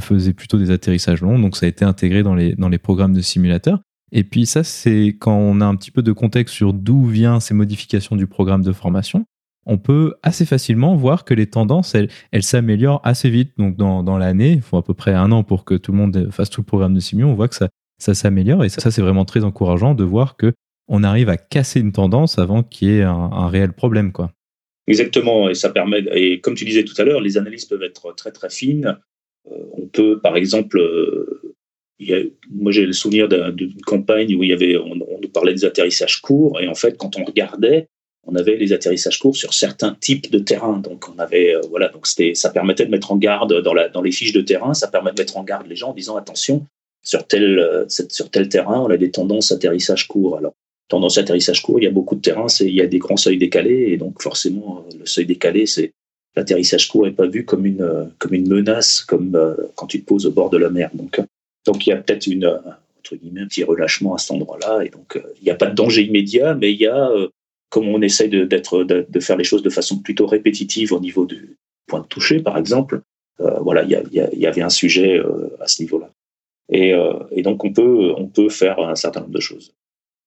faisait plutôt des atterrissages longs, donc ça a été intégré dans les, dans les programmes de simulateurs. Et puis ça, c'est quand on a un petit peu de contexte sur d'où viennent ces modifications du programme de formation, on peut assez facilement voir que les tendances, elles, s'améliorent assez vite. Donc dans, dans l'année, il faut à peu près un an pour que tout le monde fasse tout le programme de simu, on voit que ça, ça s'améliore. Et ça, c'est vraiment très encourageant de voir que on arrive à casser une tendance avant qu'il y ait un, réel problème. quoi. Exactement, et ça permet, et comme tu disais tout à l'heure, les analyses peuvent être très très fines. Euh, on peut, par exemple, euh, moi j'ai le souvenir d'une campagne où il y avait, on, nous parlait des atterrissages courts, et en fait, quand on regardait, on avait les atterrissages courts sur certains types de terrains. Donc on avait, euh, voilà, donc ça permettait de mettre en garde dans, la, dans les fiches de terrain, ça permet de mettre en garde les gens en disant attention, sur tel, sur tel terrain, on a des tendances atterrissage court. Alors, tendance atterrissage court, il y a beaucoup de terrains, c'est, il y a des grands seuils décalés, et donc forcément, le seuil décalé, c'est l'atterrissage court n'est pas vu comme une, euh, comme une menace, comme euh, quand tu te poses au bord de la mer. Donc, euh, donc il y a peut-être une, entre guillemets, un petit relâchement à cet endroit-là. Et donc, il n'y a pas de danger immédiat, mais il y a, comme on essaye de, d'être, de, faire les choses de façon plutôt répétitive au niveau du point de toucher, par exemple, voilà, il y, avait un sujet à ce niveau-là. Et, et, donc, on peut, on peut faire un certain nombre de choses.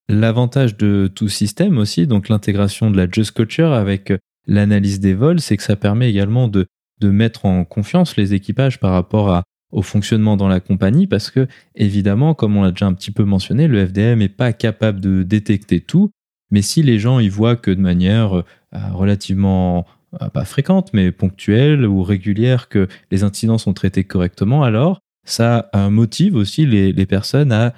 L'avantage de tout système aussi, donc l'intégration de la Just Culture avec l'analyse des vols, c'est que ça permet également de, de mettre en confiance les équipages par rapport à, au fonctionnement dans la compagnie parce que, évidemment, comme on l'a déjà un petit peu mentionné, le FDM n'est pas capable de détecter tout. Mais si les gens y voient que de manière euh, relativement euh, pas fréquente, mais ponctuelle ou régulière, que les incidents sont traités correctement, alors ça euh, motive aussi les, personnes à,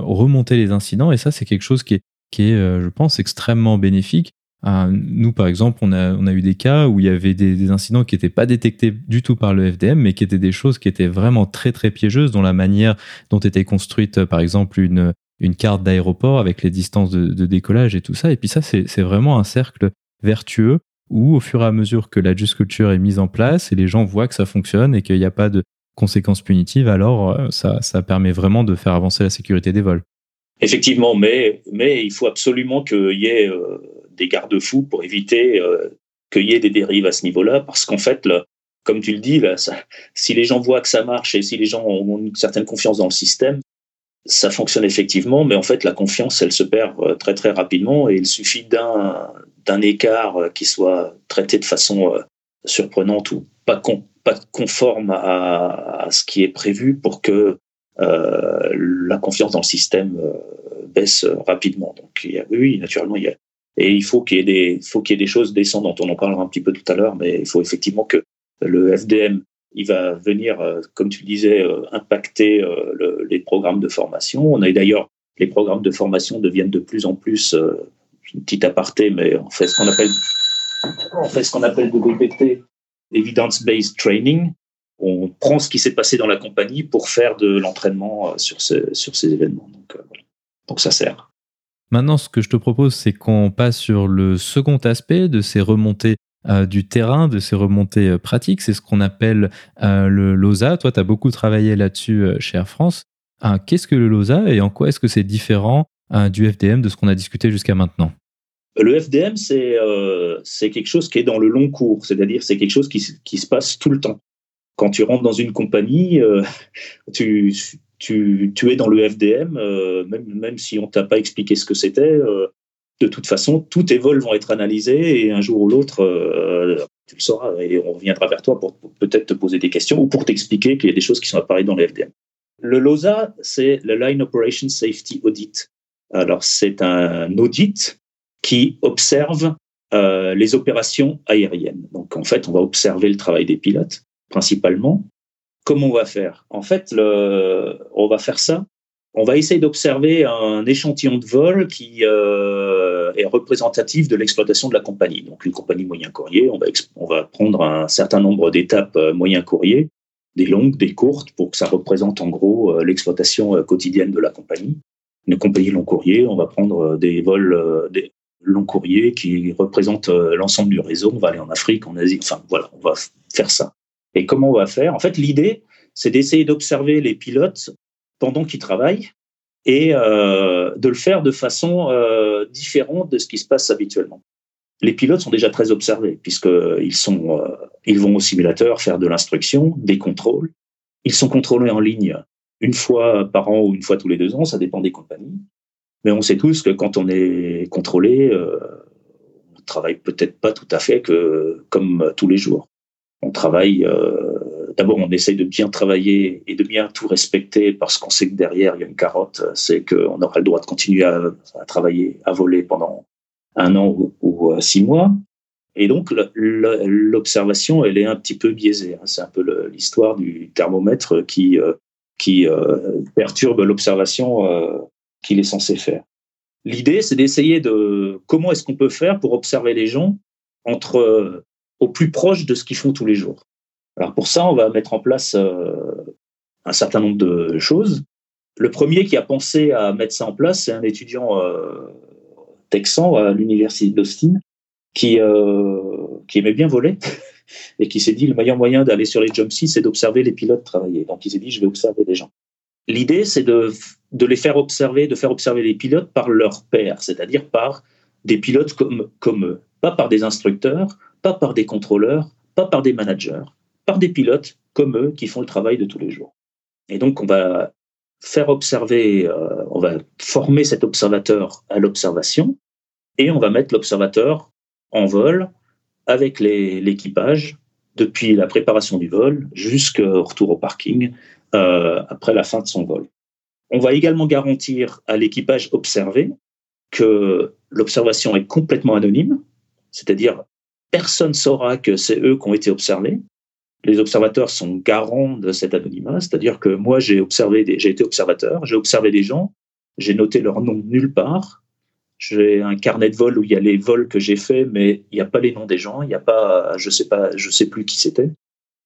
remonter les incidents. Et ça, c'est quelque chose qui est, qui est, je pense, extrêmement bénéfique euh, nous, par exemple, on a, on a eu des cas où il y avait des, incidents qui n'étaient pas détectés du tout par le FDM, mais qui étaient des choses qui étaient vraiment très très piégeuses, dont la manière dont était construite, par exemple, une, une carte d'aéroport avec les distances de, décollage et tout ça. Et puis ça, c'est vraiment un cercle vertueux où, au fur et à mesure que la Just Culture est mise en place et les gens voient que ça fonctionne et qu'il n'y a pas de conséquences punitives, alors euh, ça, ça permet vraiment de faire avancer la sécurité des vols. Effectivement, mais, mais il faut absolument qu'il y ait euh, des garde-fous pour éviter euh, qu'il y ait des dérives à ce niveau-là, parce qu'en fait, là, comme tu le dis, là, si les gens voient que ça marche et si les gens ont une certaine confiance dans le système, ça fonctionne effectivement, mais en fait, la confiance, elle se perd très très rapidement et il suffit d'un d'un écart qui soit traité de façon surprenante ou pas, pas conforme à, ce qui est prévu pour que euh, la confiance dans le système baisse rapidement. Donc, oui, naturellement, il y a, Et il faut qu'il y ait des, faut qu'il y ait des choses descendantes. On en parlera un petit peu tout à l'heure, mais il faut effectivement que le FDM, il va venir, euh, comme tu le disais, euh, impacter euh, les programmes de formation. On a d'ailleurs, les programmes de formation deviennent de plus en plus, une petite aparté, mais on fait ce qu'on appelle, on fait ce qu'on appelle de evidence-based training. On prend ce qui s'est passé dans la compagnie pour faire de l'entraînement sur, sur ces événements. Donc, Donc ça sert. Maintenant, ce que je te propose, c'est qu'on passe sur le second aspect de ces remontées euh, du terrain, de ces remontées euh, pratiques. C'est ce qu'on appelle euh, le LOSA. Toi, tu as beaucoup travaillé là-dessus chez Air France. Qu'est-ce que le LOSA et en quoi est-ce que c'est différent du FDM de ce qu'on a discuté jusqu'à maintenant? Le FDM, c'est quelque chose qui est dans le long cours, c'est-à-dire c'est quelque chose qui, qui, se passe tout le temps. Quand tu rentres dans une compagnie, (laughs) tu, tu, es dans le FDM, euh, même, même si on t'a pas expliqué ce que c'était. Euh, de toute façon, tous tes vols vont être analysés et un jour ou l'autre, euh, tu le sauras et on reviendra vers toi pour, peut-être te poser des questions ou pour t'expliquer qu'il y a des choses qui sont apparues dans le FDM. Le LOSA, c'est le Line Operation Safety Audit. Alors, c'est un audit qui observe les opérations aériennes. Donc, en fait, on va observer le travail des pilotes principalement, Comment on va faire? En fait, on va faire ça. On va essayer d'observer un échantillon de vol qui euh, est représentatif de l'exploitation de la compagnie. Donc, une compagnie moyen courrier, on va, prendre un certain nombre d'étapes euh, moyen courrier, des longues, des courtes, pour que ça représente en gros euh, l'exploitation quotidienne de la compagnie. Une compagnie long courrier, on va prendre des vols long courriers qui représentent l'ensemble du réseau. On va aller en Afrique, en Asie, enfin voilà, on va faire ça. Et comment on va faire? En fait, l'idée, c'est d'essayer d'observer les pilotes pendant qu'ils travaillent et euh, de le faire de façon euh, différente de ce qui se passe habituellement. Les pilotes sont déjà très observés puisqu'ils sont, euh, ils vont au simulateur faire de l'instruction, des contrôles. Ils sont contrôlés en ligne une fois par an ou une fois tous les deux ans, ça dépend des compagnies. Mais on sait tous que quand on est contrôlé, on travaille peut-être pas tout à fait que comme tous les jours on travaille. Euh, d'abord, on essaye de bien travailler et de bien tout respecter parce qu'on sait que derrière il y a une carotte, c'est qu'on aura le droit de continuer à, travailler, à voler pendant un an ou, euh, six mois. Et donc l'observation, elle est un petit peu biaisée. Hein. C'est un peu l'histoire du thermomètre qui euh, qui perturbe l'observation qu'il est censé faire. L'idée, c'est d'essayer de comment est-ce qu'on peut faire pour observer les gens entre au plus proche de ce qu'ils font tous les jours. Alors pour ça, on va mettre en place euh, un certain nombre de choses. Le premier qui a pensé à mettre ça en place, c'est un étudiant euh, texan à l'université d'Austin qui, euh, qui aimait bien voler (laughs) et qui s'est dit le meilleur moyen d'aller sur les jump seats, c'est d'observer les pilotes travailler. Donc il s'est dit je vais observer les gens. L'idée, c'est de, de les faire observer, de faire observer les pilotes par leur pairs, c'est-à-dire par des pilotes comme, comme eux, pas par des instructeurs, pas par des contrôleurs, pas par des managers, par des pilotes comme eux qui font le travail de tous les jours. Et donc on va faire observer, euh, on va former cet observateur à l'observation et on va mettre l'observateur en vol avec l'équipage depuis la préparation du vol jusqu'au retour au parking euh, après la fin de son vol. On va également garantir à l'équipage observé que l'observation est complètement anonyme, c'est-à-dire personne saura que c'est eux qui ont été observés. Les observateurs sont garants de cet anonymat, c'est-à-dire que moi, j'ai observé, j'ai été observateur, j'ai observé des gens, j'ai noté leur nom nulle part. J'ai un carnet de vol où il y a les vols que j'ai faits, mais il n'y a pas les noms des gens, il n'y a pas, je sais pas, je sais plus qui c'était.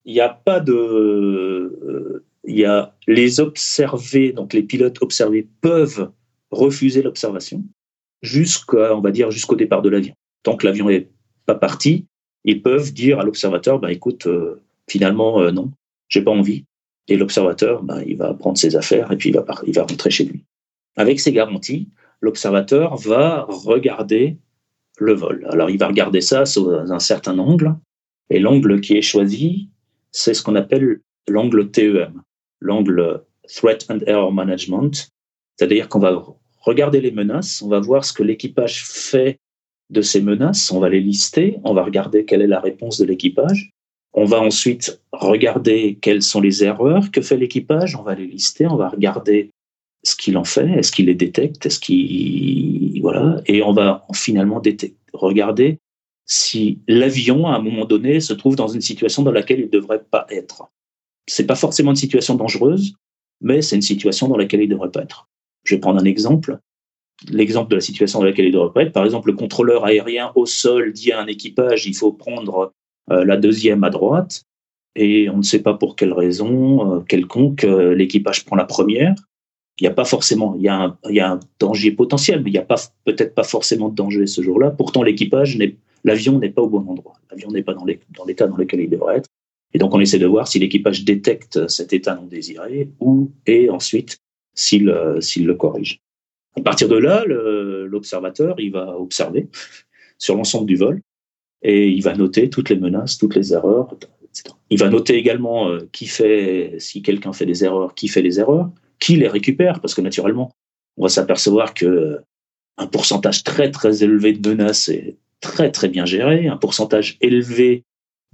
Il n'y a pas de, euh, il y a les observés, donc les pilotes observés peuvent refuser l'observation jusqu'à, on va dire, jusqu'au départ de l'avion. Tant que l'avion est pas partie, ils peuvent dire à l'observateur, bah, écoute, euh, finalement, euh, non, j'ai pas envie. Et l'observateur, bah, il va prendre ses affaires et puis il va, il va rentrer chez lui. Avec ces garanties, l'observateur va regarder le vol. Alors, il va regarder ça sous un certain angle. Et l'angle qui est choisi, c'est ce qu'on appelle l'angle TEM, l'angle Threat and Error Management. C'est-à-dire qu'on va regarder les menaces, on va voir ce que l'équipage fait de ces menaces, on va les lister, on va regarder quelle est la réponse de l'équipage, on va ensuite regarder quelles sont les erreurs que fait l'équipage, on va les lister, on va regarder ce qu'il en fait, est-ce qu'il les détecte, est-ce qu'il voilà, et on va finalement regarder si l'avion à un moment donné se trouve dans une situation dans laquelle il ne devrait pas être. C'est pas forcément une situation dangereuse, mais c'est une situation dans laquelle il devrait pas être. Je vais prendre un exemple. L'exemple de la situation dans laquelle il devrait pas être, par exemple, le contrôleur aérien au sol dit à un équipage il faut prendre euh, la deuxième à droite, et on ne sait pas pour quelle raison euh, quelconque, euh, l'équipage prend la première. Il n'y a pas forcément, il y a, un, danger potentiel, mais il n'y a pas peut-être pas forcément de danger ce jour-là. Pourtant, l'équipage l'avion n'est pas au bon endroit. L'avion n'est pas dans l'état dans lequel il devrait être. Et donc, on essaie de voir si l'équipage détecte cet état non désiré ou, et ensuite, s'il, s'il le corrige. À partir de là, l'observateur, il va observer sur l'ensemble du vol et il va noter toutes les menaces, toutes les erreurs, il va noter également euh, qui fait, si quelqu'un fait des erreurs, qui fait les erreurs, qui les récupère, parce que naturellement, on va s'apercevoir que euh, un pourcentage très très élevé de menaces est très très bien géré, un pourcentage élevé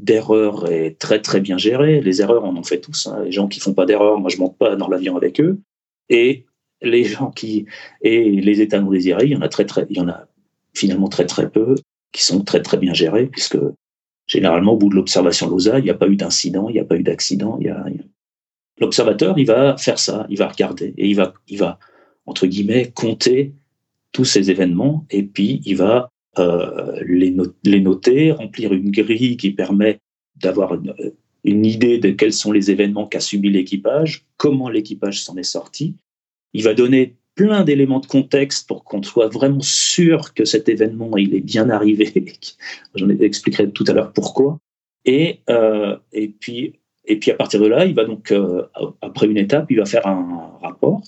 d'erreurs est très très bien géré. Les erreurs, on en fait tous. Hein. Les gens qui font pas d'erreurs, moi je monte pas dans l'avion avec eux. Et les (laughs) gens qui et les états non désirés, il y en a très très, il y en a finalement très très peu qui sont très très bien gérés puisque Généralement, au bout de l'observation LOSA, il n'y a pas eu d'incident, il n'y a pas eu d'accident. L'observateur, il va faire ça, il va regarder et il va, il va entre guillemets, compter tous ces événements et puis il va euh, les, noter, remplir une grille qui permet d'avoir une, une, idée de quels sont les événements qu'a subi l'équipage, comment l'équipage s'en est sorti. Il va donner plein d'éléments de contexte pour qu'on soit vraiment sûr que cet événement il est bien arrivé. (laughs) J'en expliquerai tout à l'heure pourquoi. Et, euh, et, puis, et puis à partir de là, il va donc, euh, après une étape, il va faire un rapport.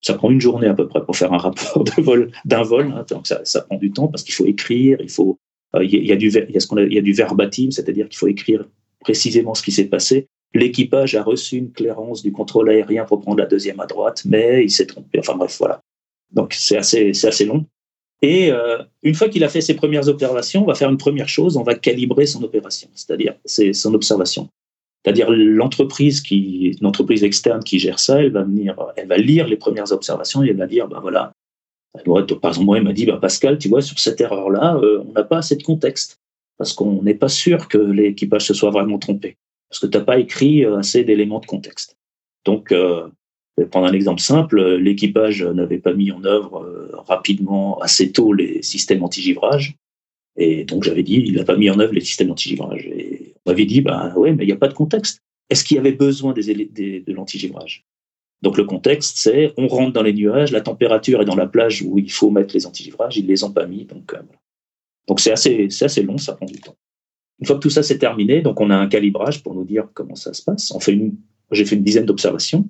Ça prend une journée à peu près pour faire un rapport de vol d'un vol. Hein, donc ça, ça, prend du temps parce qu'il faut écrire, il faut, euh, il y, a du, il y a ce qu'on il y a du verbatim, c'est-à-dire qu'il faut écrire précisément ce qui s'est passé. L'équipage a reçu une clairance du contrôle aérien pour prendre la deuxième à droite, mais il s'est trompé. Enfin bref, voilà. Donc c'est assez, long. Et euh, une fois qu'il a fait ses premières observations, on va faire une première chose, on va calibrer son opération, c'est-à-dire c'est son observation. C'est-à-dire l'entreprise qui, l'entreprise externe qui gère ça, elle va venir, elle va lire les premières observations et elle va dire, bah voilà. Par exemple, moi, il m'a dit, bah Pascal, tu vois, sur cette erreur-là, euh, on n'a pas assez de contexte parce qu'on n'est pas sûr que l'équipage se soit vraiment trompé parce que tu n'as pas écrit euh, assez d'éléments de contexte. Donc, euh, je vais prendre un exemple simple. L'équipage n'avait pas mis en œuvre euh, rapidement, assez tôt, les systèmes anti-givrage. Et donc, j'avais dit, il n'a pas mis en œuvre les systèmes anti-givrage. On m'avait dit, bah ouais, mais il n'y a pas de contexte. Est-ce qu'il y avait besoin des, de l'anti-givrage Donc, le contexte, c'est on rentre dans les nuages, la température est dans la plage où il faut mettre les anti-givrages, ils ne les ont pas mis. Donc, donc c'est assez, assez long, ça prend du temps. Une fois que tout ça s'est terminé, donc on a un calibrage pour nous dire comment ça se passe. J'ai fait une dizaine d'observations.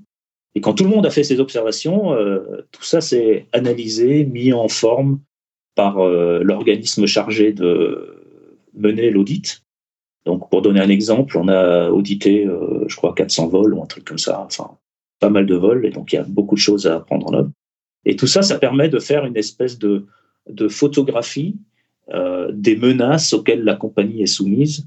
Et quand tout le monde a fait ses observations, euh, tout ça s'est analysé, mis en forme par euh, l'organisme chargé de mener l'audit. Donc, pour donner un exemple, on a audité, euh, je crois, 400 vols ou un truc comme ça, enfin, pas mal de vols, et donc il y a beaucoup de choses à prendre en œuvre. Et tout ça, ça permet de faire une espèce de, photographie euh, des menaces auxquelles la compagnie est soumise,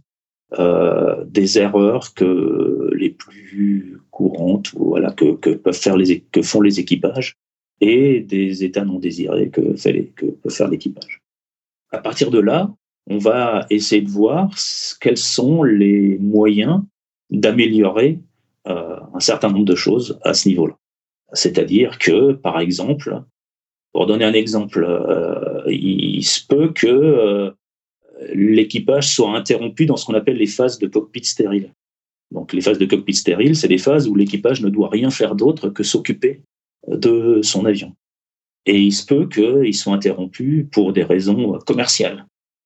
euh, des erreurs que les plus courantes, voilà, que, que peuvent faire que font les équipages, et des états non désirés que, que peut faire l'équipage. À partir de là, on va essayer de voir quels sont les moyens d'améliorer euh, un certain nombre de choses à ce niveau-là. C'est-à-dire que, par exemple, pour donner un exemple, euh, il se peut que euh, l'équipage soit interrompu dans ce qu'on appelle les phases de cockpit stérile. Donc les phases de cockpit stérile, c'est des phases où l'équipage ne doit rien faire d'autre que s'occuper de son avion. Et il se peut qu'ils soient interrompus pour des raisons commerciales.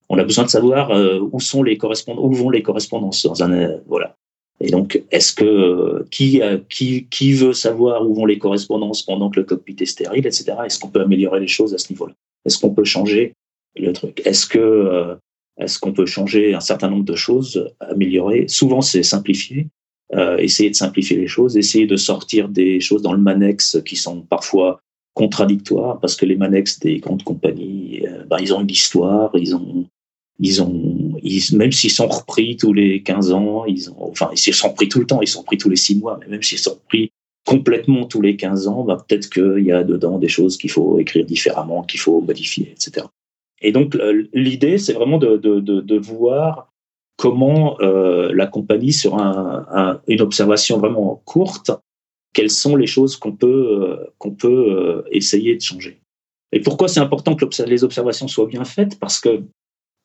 On a besoin de savoir euh, où sont les correspondances, où vont les correspondances dans un voilà. Et donc, est-ce que qui, qui, qui veut savoir où vont les correspondances pendant que le cockpit est stérile, etc. Est-ce qu'on peut améliorer les choses à ce niveau-là? Est-ce qu'on peut changer le truc? Est-ce que euh, est-ce qu'on peut changer un certain nombre de choses, améliorer? Souvent, c'est simplifier, euh, essayer de simplifier les choses, essayer de sortir des choses dans le manex qui sont parfois contradictoires, parce que les manex des grandes compagnies, euh, ben, ils ont une histoire, ils ont ils ont, même s'ils sont repris tous les 15 ans, ils ont, enfin, s'ils sont repris tout le temps, ils sont repris tous les 6 mois, mais même s'ils sont repris complètement tous les 15 ans, bah, peut-être qu'il y a dedans des choses qu'il faut écrire différemment, qu'il faut modifier, etc. Et donc l'idée, c'est vraiment de, voir comment euh, la compagnie, sur un, un, une observation vraiment courte, quelles sont les choses qu'on peut, euh, qu'on peut euh, essayer de changer. Et pourquoi c'est important que les observations soient bien faites? Parce que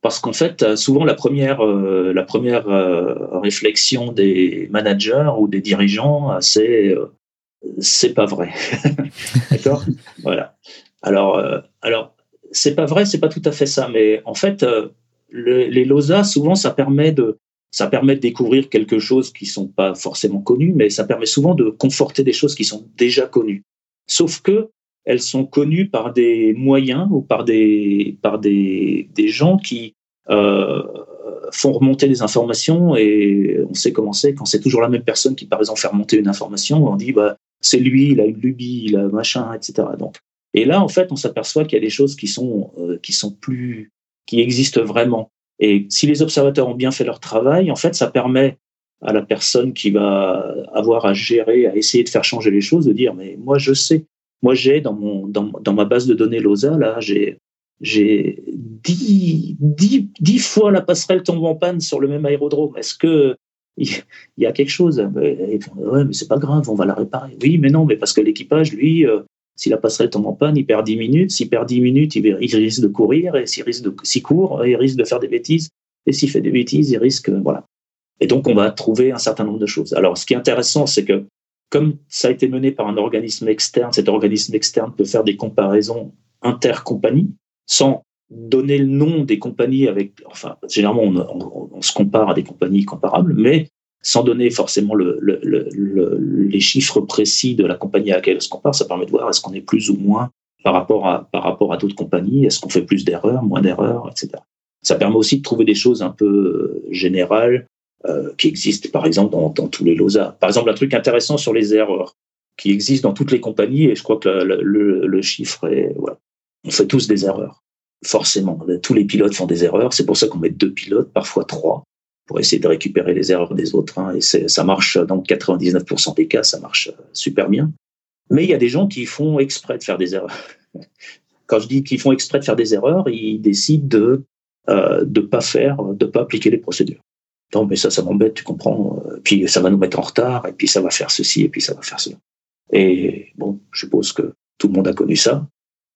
parce qu'en fait, souvent la première, euh, la première euh, réflexion des managers ou des dirigeants, c'est c'est pas vrai. (laughs) D'accord? Voilà. Alors, alors c'est pas vrai, c'est pas tout à fait ça, mais en fait, le, les LOSA, souvent, ça permet de ça permet de découvrir quelque chose qui sont pas forcément connus, mais ça permet souvent de conforter des choses qui sont déjà connues. Sauf que elles sont connues par des moyens ou par des par des, des gens qui euh, font remonter des informations et on sait comment c'est quand c'est toujours la même personne qui par exemple fait remonter une information on dit bah c'est lui il a une lubie il a machin etc donc et là en fait on s'aperçoit qu'il y a des choses qui sont euh, qui sont plus qui existent vraiment. Et si les observateurs ont bien fait leur travail, en fait, ça permet à la personne qui va avoir à gérer, à essayer de faire changer les choses, de dire mais moi je sais, moi j'ai dans dans, dans, ma base de données LOSA là, j'ai j'ai dix, dix, dix fois la passerelle tombe en panne sur le même aérodrome. Est-ce que il y a quelque chose? Ouais, mais c'est pas grave, on va la réparer. Oui, mais non, mais parce que l'équipage, lui, euh, si la passerelle tombe en panne, il perd 10 minutes. S'il perd 10 minutes, il, risque de courir. Et s'il risque s'il court, il risque de faire des bêtises. Et s'il fait des bêtises, il risque, voilà. Et donc, on va trouver un certain nombre de choses. Alors, ce qui est intéressant, c'est que comme ça a été mené par un organisme externe, cet organisme externe peut faire des comparaisons intercompagnies sans donner le nom des compagnies avec, enfin, généralement, on, se compare à des compagnies comparables, mais sans donner forcément le, le, le, les chiffres précis de la compagnie à laquelle on se compare, ça permet de voir est-ce qu'on est plus ou moins par rapport à, par rapport à d'autres compagnies, est-ce qu'on fait plus d'erreurs, moins d'erreurs, etc. Ça permet aussi de trouver des choses un peu euh, générales euh, qui existent, par exemple, dans, tous les LOSA. Par exemple, un truc intéressant sur les erreurs qui existent dans toutes les compagnies, et je crois que le, chiffre est... Voilà. On fait tous des erreurs, forcément. Tous les pilotes font des erreurs, c'est pour ça qu'on met deux pilotes, parfois trois pour essayer de récupérer les erreurs des autres. Hein, et ça marche dans 99% des cas, ça marche euh, super bien. Mais il y a des gens qui font exprès de faire des erreurs. (laughs) Quand je dis qu'ils font exprès de faire des erreurs, ils décident de euh, de pas faire, de pas appliquer les procédures. Non, mais ça, ça m'embête, tu comprends. Euh, puis ça va nous mettre en retard, et puis ça va faire ceci, et puis ça va faire cela. Et bon, je suppose que tout le monde a connu ça.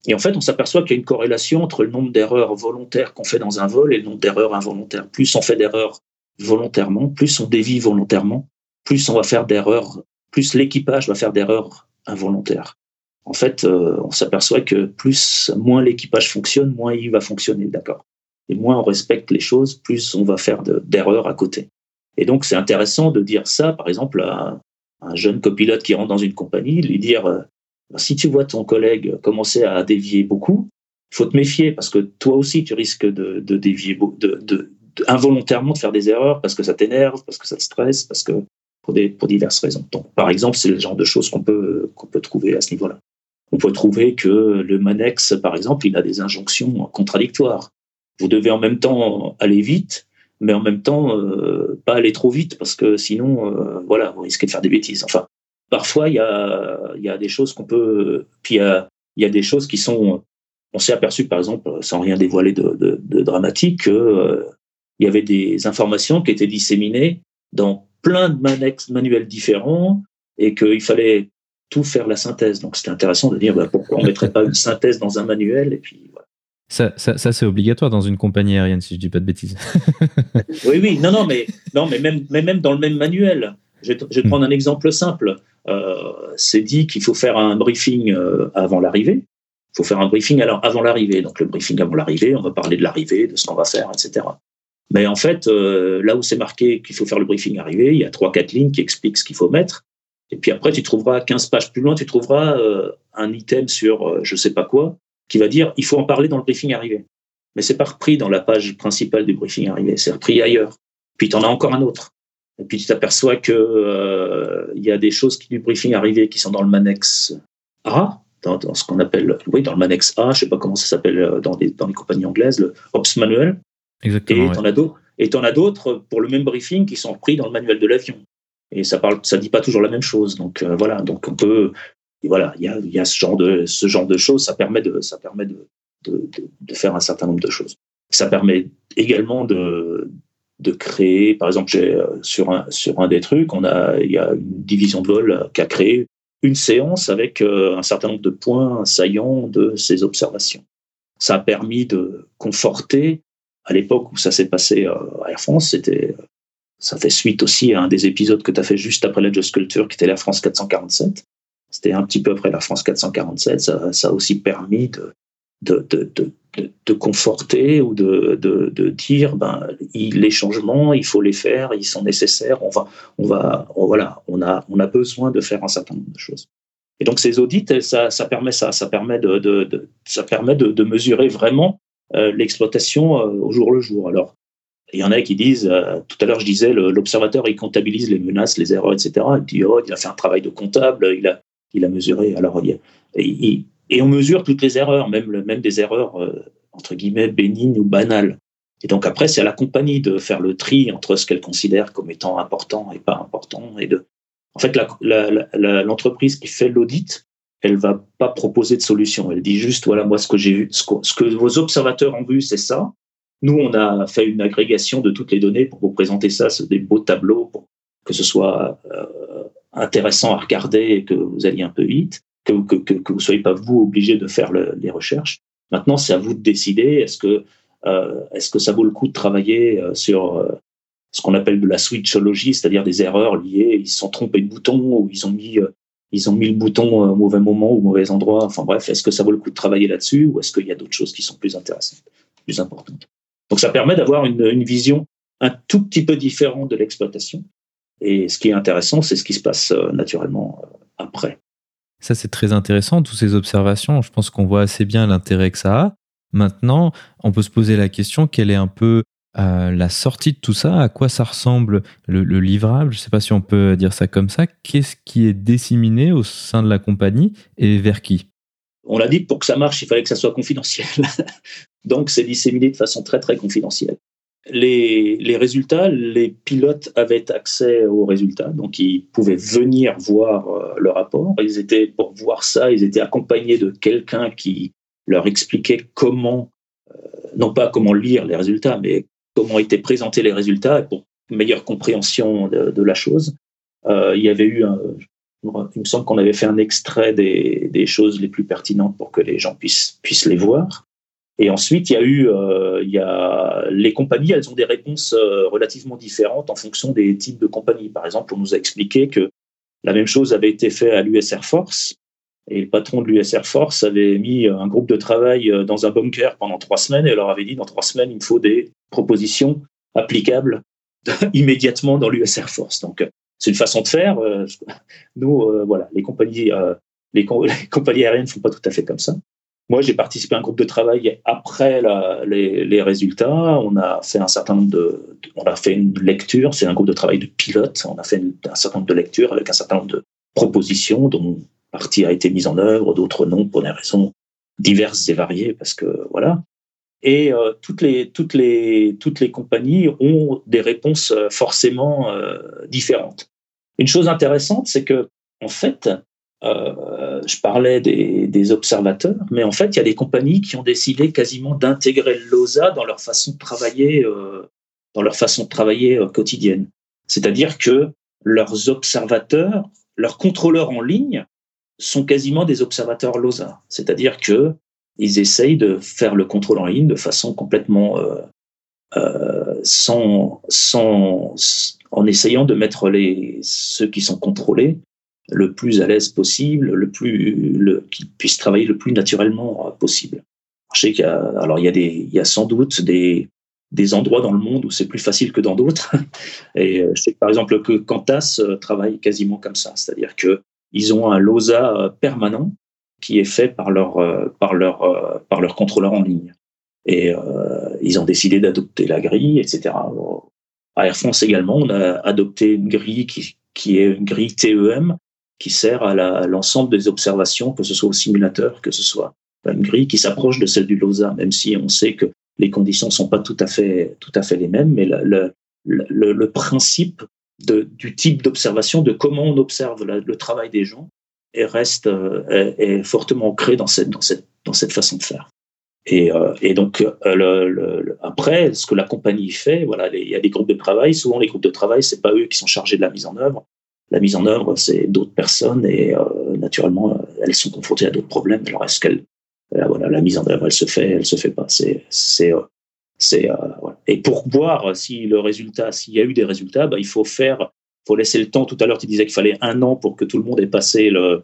Et en fait, on s'aperçoit qu'il y a une corrélation entre le nombre d'erreurs volontaires qu'on fait dans un vol et le nombre d'erreurs involontaires. Plus on fait d'erreurs volontairement, plus on dévie volontairement, plus on va faire d'erreurs, plus l'équipage va faire d'erreurs involontaires. En fait, euh, on s'aperçoit que plus, moins l'équipage fonctionne, moins il va fonctionner, d'accord. Et moins on respecte les choses, plus on va faire d'erreurs à côté. Et donc, c'est intéressant de dire ça, par exemple, à un jeune copilote qui rentre dans une compagnie, lui dire, euh, si tu vois ton collègue commencer à dévier beaucoup, faut te méfier parce que toi aussi, tu risques de, dévier, de, involontairement de faire des erreurs parce que ça t'énerve, parce que ça te stresse, parce que pour, diverses raisons. Par exemple, c'est le genre de choses qu'on peut, qu'on peut trouver à ce niveau-là. On peut trouver que le Manex, par exemple, il a des injonctions contradictoires. Vous devez en même temps aller vite, mais en même temps euh, pas aller trop vite parce que sinon, euh, voilà, vous risquez de faire des bêtises. Enfin, parfois il y a, y a des choses qu'on peut, puis il y a, y a des choses qui sont, on s'est aperçu par exemple, sans rien dévoiler de, de, de dramatique, que euh, y avait des informations qui étaient disséminées dans plein de manuels différents et qu'il fallait tout faire la synthèse. Donc c'était intéressant de dire bah, pourquoi on mettrait pas une synthèse dans un manuel et puis voilà. Ça, ça, ça c'est obligatoire dans une compagnie aérienne, si je dis pas de bêtises. (laughs) oui, oui, non, non, mais, non, mais, même, mais même dans le même manuel. Je vais, te, hmm. prendre un exemple simple. Euh, c'est dit qu'il faut faire un briefing euh, avant l'arrivée. Il faut faire un briefing alors avant l'arrivée. Donc le briefing avant l'arrivée, on va parler de l'arrivée, de ce qu'on va faire, etc. Mais en fait, euh, là où c'est marqué qu'il faut faire le briefing arrivé, il y a trois, quatre lignes qui expliquent ce qu'il faut mettre. Et puis après, tu trouveras 15 pages plus loin, tu trouveras un item sur euh, je sais pas quoi qui va dire il faut en parler dans le briefing arrivé. Mais c'est pas repris dans la page principale du briefing arrivé, c'est repris ailleurs. Puis tu en as encore un autre. Et puis tu t'aperçois que euh, il y a des choses qui, du briefing arrivé qui sont dans le Manex A, dans, dans ce qu'on appelle, oui, dans le Manex A, je sais pas comment ça s'appelle dans, dans les compagnies anglaises, le Ops Manual. Exactement. Et tu en as d'autres pour le même briefing qui sont repris dans le manuel de l'avion. et ça parle, ça dit pas toujours la même chose. Donc voilà, donc on peut, voilà, il y a, ce genre de choses. Ça permet de faire un certain nombre de choses. Ça permet également de créer, par exemple, sur un sur un des trucs, a il y a une division de vol qui a créé une séance avec un certain nombre de points saillants de ces observations. Ça a permis de conforter à l'époque où ça s'est passé à Air France, c'était ça fait suite aussi à un des épisodes que tu as fait juste après la Just Culture, qui était la France 447. C'était un petit peu après la France 447. Ça, ça a aussi permis de, de, de, de, de conforter ou de, dire ben, les changements, il faut les faire, ils sont nécessaires. On va, on va, voilà, on a, on a besoin de faire un certain nombre de choses. Et donc ces audits, ça, ça permet ça, ça permet de, de, ça permet de, mesurer vraiment euh, l'exploitation euh, au jour le jour. Alors il y en a qui disent, euh, tout à l'heure je disais, l'observateur il comptabilise les menaces, les erreurs, etc. Il dit, oh, il a fait un travail de comptable, il a, il a mesuré. Alors, il, il, et on mesure toutes les erreurs, même, des erreurs, euh, entre guillemets, bénignes ou banales. Et donc après, c'est à la compagnie de faire le tri entre ce qu'elle considère comme étant important et pas important. Et de... En fait, l'entreprise qui fait l'audit, elle va pas proposer de solution. Elle dit juste, voilà, moi, ce que j'ai vu, ce que, vos observateurs ont vu, c'est ça. Nous, on a fait une agrégation de toutes les données pour vous présenter ça, c'est des beaux tableaux pour que ce soit euh, intéressant à regarder et que vous alliez un peu vite, que, vous soyez pas vous obligé de faire le, les recherches. Maintenant, c'est à vous de décider. Est-ce que euh, est-ce que ça vaut le coup de travailler euh, sur euh, ce qu'on appelle de la switchologie, c'est-à-dire des erreurs liées, ils se sont trompés de bouton ou ils ont mis ils ont mis le bouton au mauvais moment ou au mauvais endroit. Enfin bref, est-ce que ça vaut le coup de travailler là-dessus ou est-ce qu'il y a d'autres choses qui sont plus intéressantes, plus importantes? Donc ça permet d'avoir une vision un tout petit peu différente de l'exploitation et ce qui est intéressant, c'est ce qui se passe euh, naturellement euh, après. Ça, c'est très intéressant, toutes ces observations. Je pense qu'on voit assez bien l'intérêt que ça a. Maintenant, on peut se poser la question, quelle est un peu euh, la sortie de tout ça? À quoi ça ressemble le, livrable? Je ne sais pas si on peut dire ça comme ça. Qu'est-ce qui est disséminé au sein de la compagnie et vers qui? On l'a dit, pour que ça marche, il fallait que ça soit confidentiel. (laughs) Donc, c'est disséminé de façon très, très confidentielle les, les, résultats, les pilotes avaient accès aux résultats, donc ils pouvaient venir voir euh, le rapport. Ils étaient pour voir ça, ils étaient accompagnés de quelqu'un qui leur expliquait comment, euh, non pas comment lire les résultats, mais comment étaient présentés les résultats pour meilleure compréhension de, la chose. Euh, il y avait eu, un, il me semble qu'on avait fait un extrait des, des, choses les plus pertinentes pour que les gens puissent, puissent les voir. Et ensuite, il y a eu, euh, il y a les compagnies, elles ont des réponses euh, relativement différentes en fonction des types de compagnies. Par exemple, on nous a expliqué que la même chose avait été fait à l'US Air Force. Et le patron de l'US Air Force avait mis un groupe de travail euh, dans un bunker pendant trois semaines et leur avait dit dans trois semaines, il me faut des propositions applicables (laughs) immédiatement dans l'US Air Force. Donc, c'est une façon de faire. (laughs) Nous, voilà, les compagnies, les, (laughs) les compagnies aériennes ne font pas tout à fait comme ça. Moi, j'ai participé à un groupe de travail après les, résultats. On a fait un certain nombre de, on a fait une lecture. C'est un groupe de travail de pilotes. On a fait un certain nombre de lectures avec un certain nombre de propositions, dont partie a été mise en œuvre, d'autres non pour des raisons diverses et variées, parce que voilà. Et euh, toutes les toutes les toutes les compagnies ont des réponses euh, forcément euh, différentes. Une chose intéressante, c'est que en fait, euh, je parlais des, des, observateurs, mais en fait, il y a des compagnies qui ont décidé quasiment d'intégrer l'OSA dans leur façon de travailler, euh, dans leur façon de travailler euh, quotidienne. C'est-à-dire que leurs observateurs, leurs contrôleurs en ligne, sont quasiment des observateurs LOSA. C'est-à-dire que ils essayent de faire le contrôle en ligne de façon complètement euh, euh, sans, sans, en essayant de mettre les ceux qui sont contrôlés le plus à l'aise possible, le plus, le, qu'ils puissent travailler le plus naturellement euh, possible. Je sais qu'il y a, alors il y a des, il y a sans doute des, des endroits dans le monde où c'est plus facile que dans d'autres. (laughs) Et euh, je sais par exemple que Qantas euh, travaille quasiment comme ça, c'est-à-dire que ils ont un LOSA permanent qui est fait par leur par leur par leur contrôleur en ligne. Et ils ont décidé d'adopter la grille, etc. À Air France également, on a adopté une grille qui, qui est une grille TEM, qui sert à l'ensemble des observations, que ce soit au simulateur, que ce soit une grille qui s'approche de celle du LOSA, même si on sait que les conditions sont pas tout à fait, tout à fait les mêmes, mais le, principe du type d'observation, de comment on observe le travail des gens, reste est, fortement ancré dans cette, dans, cette, dans cette façon de faire. Et, et donc le, après, ce que la compagnie fait, voilà, il y a des groupes de travail. Souvent, les groupes de travail, c'est pas eux qui sont chargés de la mise en œuvre. La mise en œuvre, c'est d'autres personnes, et naturellement, elles sont confrontées à d'autres problèmes. Alors, est-ce qu'elles voilà, la mise en œuvre, elle se fait, elle se fait pas? C'est, c'est, c'est, Et pour voir si le résultat, s'il y a eu des résultats, bah, il faut faire, faut laisser le temps. Tout à l'heure, tu disais qu'il fallait un an pour que tout le monde ait passé le,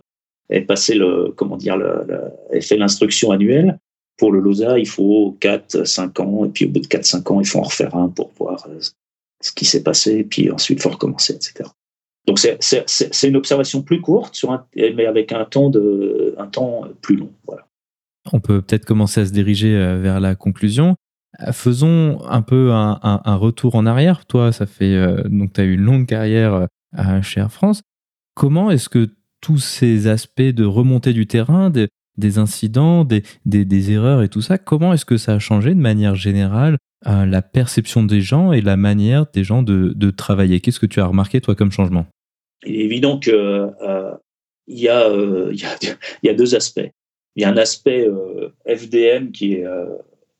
ait passé le, comment dire, le, ait fait l'instruction annuelle. Pour le LOSA, il faut 4, 5 ans, et puis au bout de 4, 5 ans, il faut en refaire un pour voir euh, ce qui s'est passé, et puis ensuite, il faut recommencer, etc. Donc, c'est, une observation plus courte, sur un, mais avec un temps, de, un temps plus long. Voilà. On peut peut-être commencer à se diriger euh, vers la conclusion. Euh, faisons un peu un, retour en arrière. Toi, ça fait euh, donc tu as eu une longue carrière chez Air France. Comment est-ce que tous ces aspects de remontée du terrain, des, incidents, des, erreurs et tout ça, comment est-ce que ça a changé de manière générale la perception des gens et la manière des gens de, travailler? Qu'est-ce que tu as remarqué toi comme changement? Il est évident que il y, (laughs) y, a deux aspects. Il y a un aspect euh, FDM qui est euh,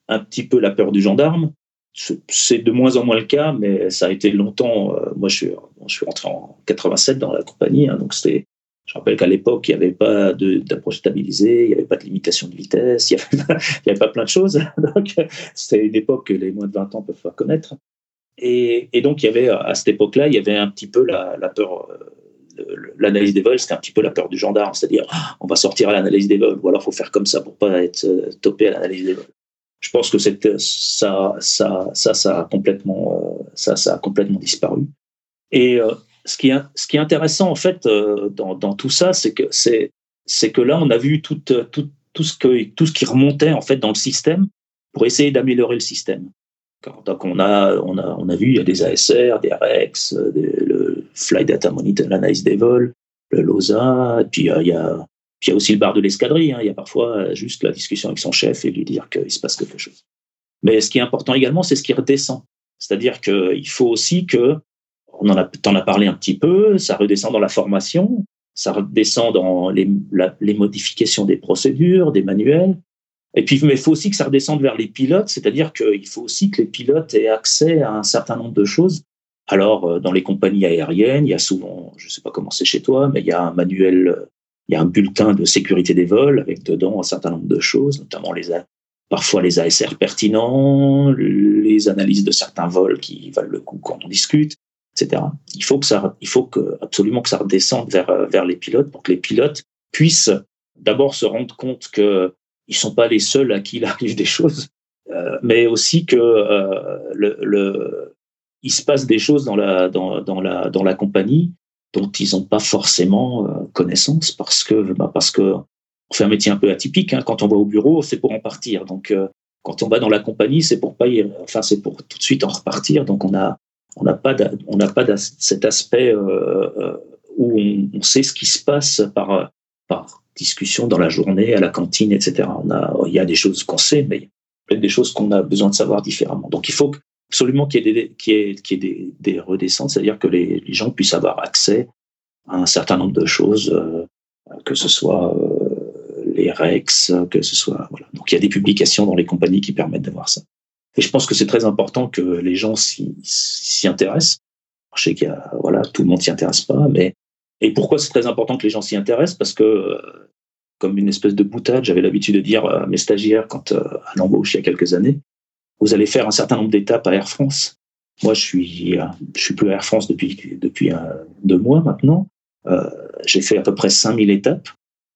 un petit peu la peur du gendarme. C'est de moins en moins le cas, mais ça a été longtemps. Euh, moi, je suis, je rentré en 87 dans la compagnie, hein, donc c'était. Je rappelle qu'à l'époque, il n'y avait pas d'approche stabilisée, il n'y avait pas de limitation de vitesse, il n'y (laughs) avait, pas plein de choses. (laughs) Donc, c'était une époque que les moins de 20 ans peuvent pas connaître. Et, donc, il y avait, à cette époque-là, il y avait un petit peu la, la peur l'analyse des vols, c'était un petit peu la peur du gendarme, c'est-à-dire on va sortir à l'analyse des vols, ou alors il faut faire comme ça pour pas être euh, topé à l'analyse des vols. Je pense que ça, a complètement, euh, ça, a complètement disparu. Et euh, ce qui est, intéressant en fait dans, dans tout ça, c'est que là on a vu tout, tout, ce qui remontait en fait dans le système pour essayer d'améliorer le système. Donc on a, vu, il y a des ASR, des RX, le Flight Data Monitor, l'analyse des vols, le LOSA, puis il y a, il y a aussi le bar de l'escadrille. Hein. Il y a parfois juste la discussion avec son chef et lui dire qu'il se passe quelque chose. Mais ce qui est important également, c'est ce qui redescend. C'est-à-dire qu'il faut aussi que, on en a, parlé un petit peu, ça redescend dans la formation, ça redescend dans les, les modifications des procédures, des manuels, et puis, mais il faut aussi que ça redescende vers les pilotes, c'est-à-dire qu'il faut aussi que les pilotes aient accès à un certain nombre de choses. Alors, euh, dans les compagnies aériennes, il y a souvent, je ne sais pas comment c'est chez toi, mais il y a un manuel, il y a un bulletin de sécurité des vols avec dedans un certain nombre de choses, notamment les, parfois les ASR pertinents, les analyses de certains vols qui valent le coup quand on discute, etc. Il faut que ça, il faut absolument que ça redescende vers, vers les pilotes pour que les pilotes puissent d'abord se rendre compte que ils sont pas les seuls à qui il arrive des choses, euh, mais aussi que euh, le, le, il se passe des choses dans la, dans, dans la, dans la compagnie dont ils n'ont pas forcément euh, connaissance parce que, bah, parce que on fait un métier un peu atypique. Hein. Quand on va au bureau, c'est pour en partir. Donc, euh, quand on va dans la compagnie, c'est pour pas y, enfin, c'est pour tout de suite en repartir. Donc, on a, on n'a pas, on n'a pas cet aspect euh, où on, sait ce qui se passe par, par discussion dans la journée, à la cantine, etc. On a, il y a des choses qu'on sait, mais il y a peut-être des choses qu'on a besoin de savoir différemment. Donc il faut absolument qu'il y ait des, qu'il y ait, qu'il y ait des, des redescentes, c'est-à-dire que les, les, gens puissent avoir accès à un certain nombre de choses, euh, que ce soit euh, les REX, que ce soit voilà. Donc il y a des publications dans les compagnies qui permettent d'avoir ça. Et je pense que c'est très important que les gens s'y, intéressent. Je sais qu'il y a, voilà, tout le monde s'y intéresse pas, mais et pourquoi c'est très important que les gens s'y intéressent? Parce que, euh, comme une espèce de boutade, j'avais l'habitude de dire à mes stagiaires quand euh, à l'embauche il y a quelques années, vous allez faire un certain nombre d'étapes à Air France. Moi, je suis, euh, je suis plus à Air France depuis, depuis deux mois maintenant. Euh, j'ai fait à peu près 5000 étapes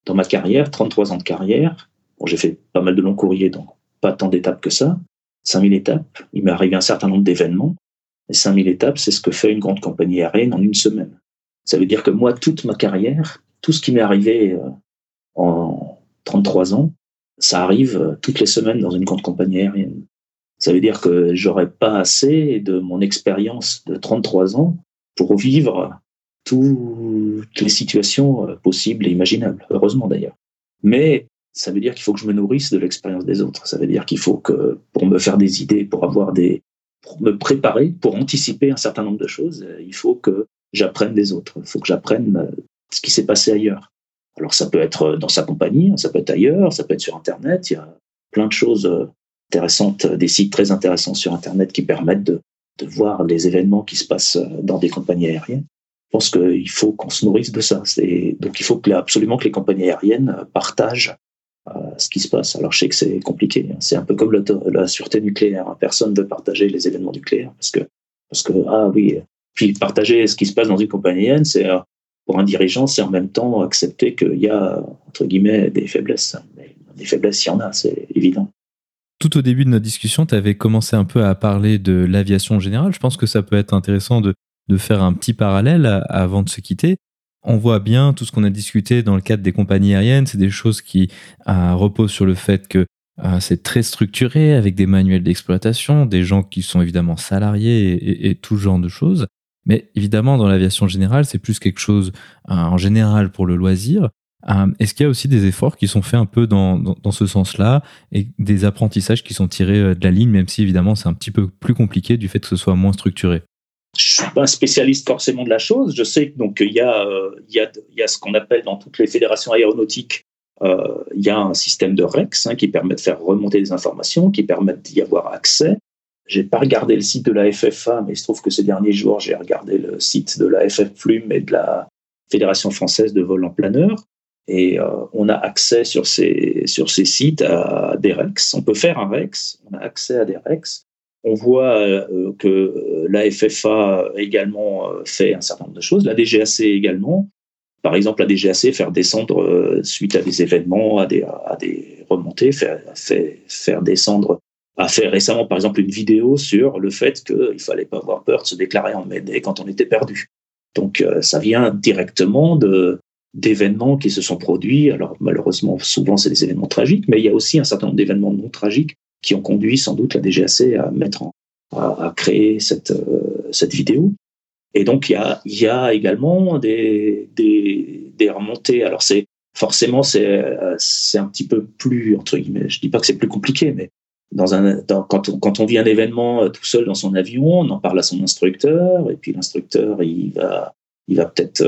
dans ma carrière, 33 ans de carrière. Bon, j'ai fait pas mal de longs courriers, donc pas tant d'étapes que ça. 5000 étapes. Il m'est arrivé un certain nombre d'événements. Et 5000 étapes, c'est ce que fait une grande compagnie aérienne en une semaine. Ça veut dire que moi, toute ma carrière, tout ce qui m'est arrivé euh, en 33 ans, ça arrive euh, toutes les semaines dans une grande compagnie aérienne. Ça veut dire que j'aurais pas assez de mon expérience de 33 ans pour vivre toutes les situations euh, possibles et imaginables, heureusement d'ailleurs. Mais ça veut dire qu'il faut que je me nourrisse de l'expérience des autres. Ça veut dire qu'il faut que, pour me faire des idées, pour avoir des, pour me préparer, pour anticiper un certain nombre de choses, il faut que j'apprenne des autres. Il faut que j'apprenne ce qui s'est passé ailleurs. Alors ça peut être dans sa compagnie, ça peut être ailleurs, ça peut être sur Internet. Il y a plein de choses intéressantes, des sites très intéressants sur Internet qui permettent de, voir les événements qui se passent dans des compagnies aériennes. Je pense qu'il faut qu'on se nourrisse de ça. Donc il faut absolument que les compagnies aériennes partagent euh, ce qui se passe. Alors je sais que c'est compliqué. Hein. C'est un peu comme la, sûreté nucléaire. Hein. Personne ne veut partager les événements nucléaires parce que, parce que ah oui, puis partager ce qui se passe dans une compagnie aérienne, c'est euh, pour un dirigeant, c'est en même temps accepter qu'il y a entre guillemets des faiblesses. Mais des faiblesses, il y en a, c'est évident. Tout au début de notre discussion, tu avais commencé un peu à parler de l'aviation générale. Je pense que ça peut être intéressant de, de faire un petit parallèle avant de se quitter. On voit bien tout ce qu'on a discuté dans le cadre des compagnies aériennes, c'est des choses qui euh, reposent sur le fait que euh, c'est très structuré avec des manuels d'exploitation, des gens qui sont évidemment salariés et, tout genre de choses. Mais évidemment, dans l'aviation générale, c'est plus quelque chose euh, en général pour le loisir. Est-ce qu'il y a aussi des efforts qui sont faits un peu dans, dans ce sens-là et des apprentissages qui sont tirés de la ligne, même si évidemment c'est un petit peu plus compliqué du fait que ce soit moins structuré? Je suis pas un spécialiste forcément de la chose. Je sais donc il y a euh, il y a il y a ce qu'on appelle dans toutes les fédérations aéronautiques euh, il y a un système de REX hein, qui permet de faire remonter des informations, qui permet d'y avoir accès. J'ai pas regardé le site de la FFA, mais il se trouve que ces derniers jours j'ai regardé le site de la FF Plume et de la Fédération française de vol en planeur. Et euh, on a accès sur ces, sur ces sites à des REX. On peut faire un REX, on a accès à des REX. On voit euh, que euh, la FFA également euh, fait un certain nombre de choses, la DGAC également. Par exemple, la DGAC faire descendre suite à des événements, à des, remontées, faire, descendre a fait récemment, par exemple, une vidéo sur le fait qu'il fallait pas avoir peur de se déclarer en Médée quand on était perdu. Donc, ça vient directement d'événements qui se sont produits. Alors, malheureusement, souvent, c'est des événements tragiques, mais il y a aussi un certain nombre d'événements non tragiques qui ont conduit sans doute la DGAC à mettre à, créer cette, euh, cette vidéo. Et donc, il y a, également des, remontées. Alors, c'est forcément, c'est, euh, c'est un petit peu plus, entre guillemets, je dis pas que c'est plus compliqué, mais quand, on, vit un événement euh, tout seul dans son avion, on en parle à son instructeur, et puis l'instructeur, il va, il va peut-être,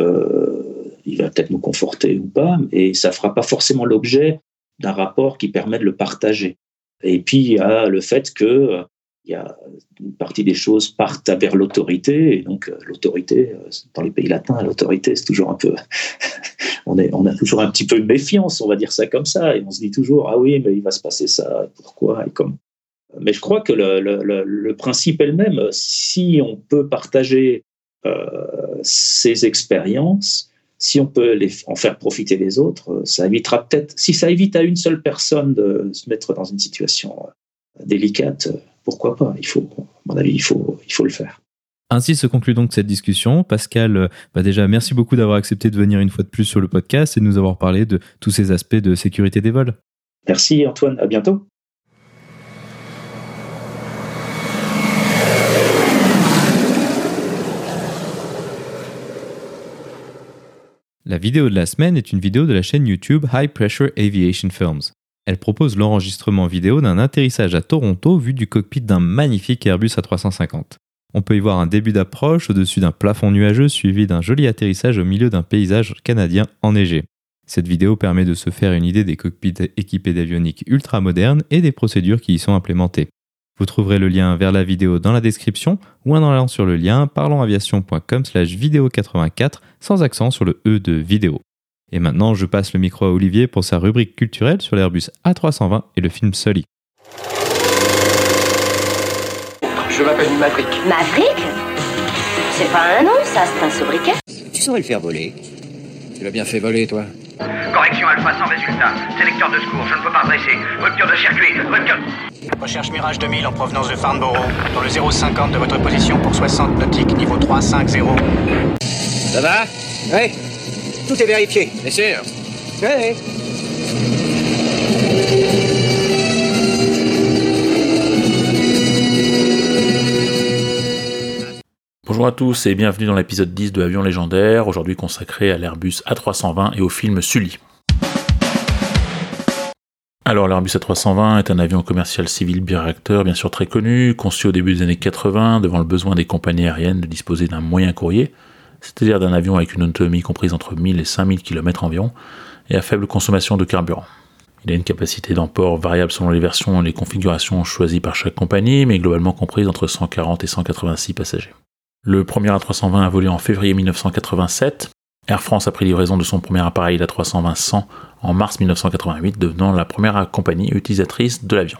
il va peut-être nous conforter ou pas, et ça fera pas forcément l'objet d'un rapport qui permet de le partager. Et puis, il y a le fait que euh, il y a une partie des choses partent vers l'autorité, et donc euh, l'autorité, euh, dans les pays latins, l'autorité, c'est toujours un peu, (laughs) on, est, on a toujours un petit peu de méfiance, on va dire ça comme ça, et on se dit toujours, ah oui, mais il va se passer ça, pourquoi, et comme. Mais je crois que le, principe est le même. Si on peut partager euh, ces expériences, si on peut les, en faire profiter les autres, euh, ça évitera peut-être, si ça évite à une seule personne de se mettre dans une situation euh, délicate, euh, pourquoi pas? Il faut, à mon avis, il faut, il faut le faire. Ainsi se conclut donc cette discussion. Pascal, bah déjà, merci beaucoup d'avoir accepté de venir une fois de plus sur le podcast et de nous avoir parlé de tous ces aspects de sécurité des vols. Merci Antoine, à bientôt. La vidéo de la semaine est une vidéo de la chaîne YouTube High Pressure Aviation Films. Elle propose l'enregistrement vidéo d'un atterrissage à Toronto vu du cockpit d'un magnifique Airbus A350. On peut y voir un début d'approche au-dessus d'un plafond nuageux suivi d'un joli atterrissage au milieu d'un paysage canadien enneigé. Cette vidéo permet de se faire une idée des cockpits équipés d'avionique ultra modernes et des procédures qui y sont implémentées. Vous trouverez le lien vers la vidéo dans la description ou en allant sur le lien parlonsaviation.com slash vidéo 84 sans accent sur le E de vidéo. Et maintenant, je passe le micro à Olivier pour sa rubrique culturelle sur l'Airbus A320 et le film Sully. Je m'appelle Maverick. Maverick? C'est pas un nom, ça, c'est un sobriquet. Tu saurais le faire voler. Tu l'as bien fait voler, toi. Correction alpha sans résultat. Sélecteur de secours, je ne peux pas dresser. Rupture de circuit, rupture... Recherche Mirage 2000 en provenance de Farnborough, dans le 050 de votre position pour 60 nautiques, niveau 350. Ça va? Oui. Tout est vérifié. Bien sûr. Oui. À tous et bienvenue dans l'épisode 10 de Avion légendaire, aujourd'hui consacré à l'Airbus A320 et au film Sully. Alors l'Airbus A320 est un avion commercial civil biréacteur bien sûr très connu, conçu au début des années 80 devant le besoin des compagnies aériennes de disposer d'un moyen courrier, c'est-à-dire d'un avion avec une autonomie comprise entre 1000 et 5000 km environ, et à faible consommation de carburant. Il a une capacité d'emport variable selon les versions et les configurations choisies par chaque compagnie, mais globalement comprise entre 140 et 186 passagers. Le premier A320 a volé en février 1987. Air France a pris livraison de son premier appareil, l'A320-100, en mars 1988, devenant la première compagnie utilisatrice de l'avion.